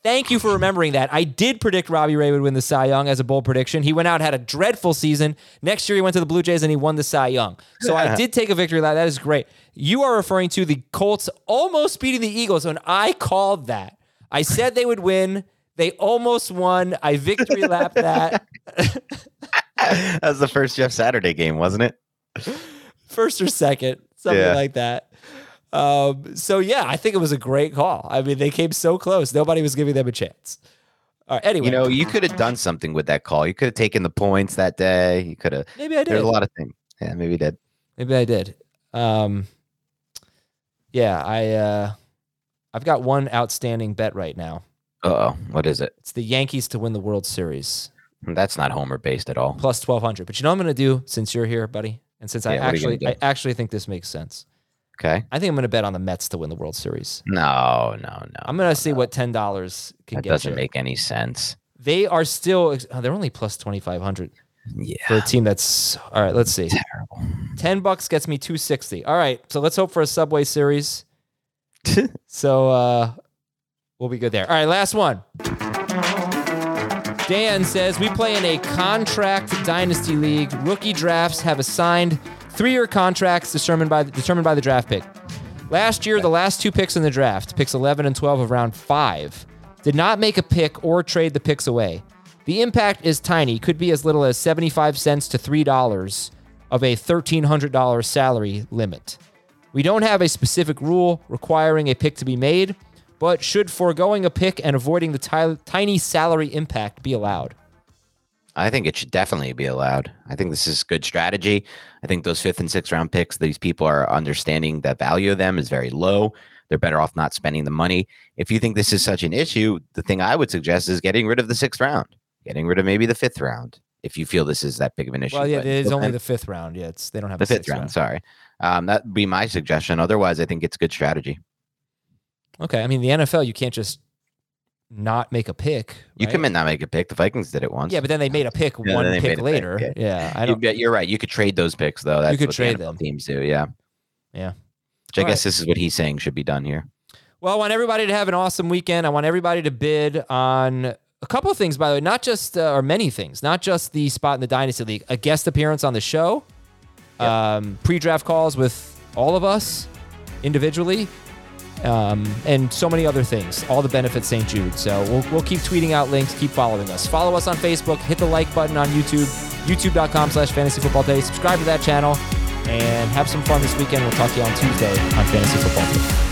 Thank you for remembering that. I did predict Robbie Ray would win the Cy Young as a bold prediction. He went out, had a dreadful season. Next year, he went to the Blue Jays and he won the Cy Young. So I did take a victory lap. That is great. You are referring to the Colts almost beating the Eagles, and I called that. I said they would win. They almost won. I victory lapped that. that was the first Jeff Saturday game, wasn't it? first or second, something Yeah. like that. Um, so yeah, I think it was a great call. I mean, they came so close. Nobody was giving them a chance. All right, anyway, You know, you could have done something with that call. You could have taken the points that day. You could have. maybe I did. There's a lot of things. Yeah, maybe you did. Maybe I did. Um, yeah, I uh, I've got one outstanding bet right now. Uh oh, what is it? It's the Yankees to win the World Series That's not Homer based at all. plus twelve hundred. But you know what I'm going to do since you're here, buddy, and since I Yeah, what are you gonna actually I do? actually think this makes sense. Okay. I think I'm going to bet on the Mets to win the World Series. No, no, no. I'm going to see what ten dollars can that get doesn't you. make any sense. They are still oh, they're only plus 2500 Yeah. for a team that's All right, let's see. Terrible. 10 bucks gets me 260. All right, so let's hope for a Subway series. so uh we'll be good there. All right, last one. Dan says we play in a contract dynasty league. Rookie drafts have assigned three-year contracts determined by determined by the draft pick. Last year, the last two picks in the draft, picks 11 and 12 of round five, did not make a pick or trade the picks away. The impact is tiny, could be as little as 75 cents to $3 of a $1,300 salary limit. We don't have a specific rule requiring a pick to be made, but should foregoing a pick and avoiding the ti- tiny salary impact be allowed? I think it should definitely be allowed. I think this is good strategy. I think those fifth and sixth round picks, these people are understanding the value of them is very low. They're better off not spending the money. If you think this is such an issue, the thing I would suggest is getting rid of the sixth round, getting rid of maybe the fifth round, if you feel this is that big of an issue. Well, yeah, But it is only the fifth round. Yeah, it's they don't have the fifth sixth round. Sorry, um, that'd be my suggestion. Otherwise, I think it's good strategy. Okay, I mean the NFL, you can't just not make a pick. You right? can not make a pick. The Vikings did it once. Yeah, but then they made a pick Yeah, one pick a pick, later. yeah. I You, don't. bet- you're right. You could trade those picks though. That's could what trade the them. teams do. Yeah. Yeah. Which I All guess this is what he's saying should be done here. Well, I want everybody to have an awesome weekend. I want everybody to bid on a couple of things, by the way, not just uh, or many things, not just the spot in the Dynasty League, a guest appearance on the show, um, pre-draft calls with all of us individually, um, and so many other things. All the benefits St. Jude. So we'll, we'll keep tweeting out links. Keep following us. Follow us on Facebook. Hit the like button on YouTube. YouTube.com/slash Fantasy Football Today. Subscribe to that channel, and have some fun this weekend. We'll talk to you on Tuesday on Fantasy Football Today.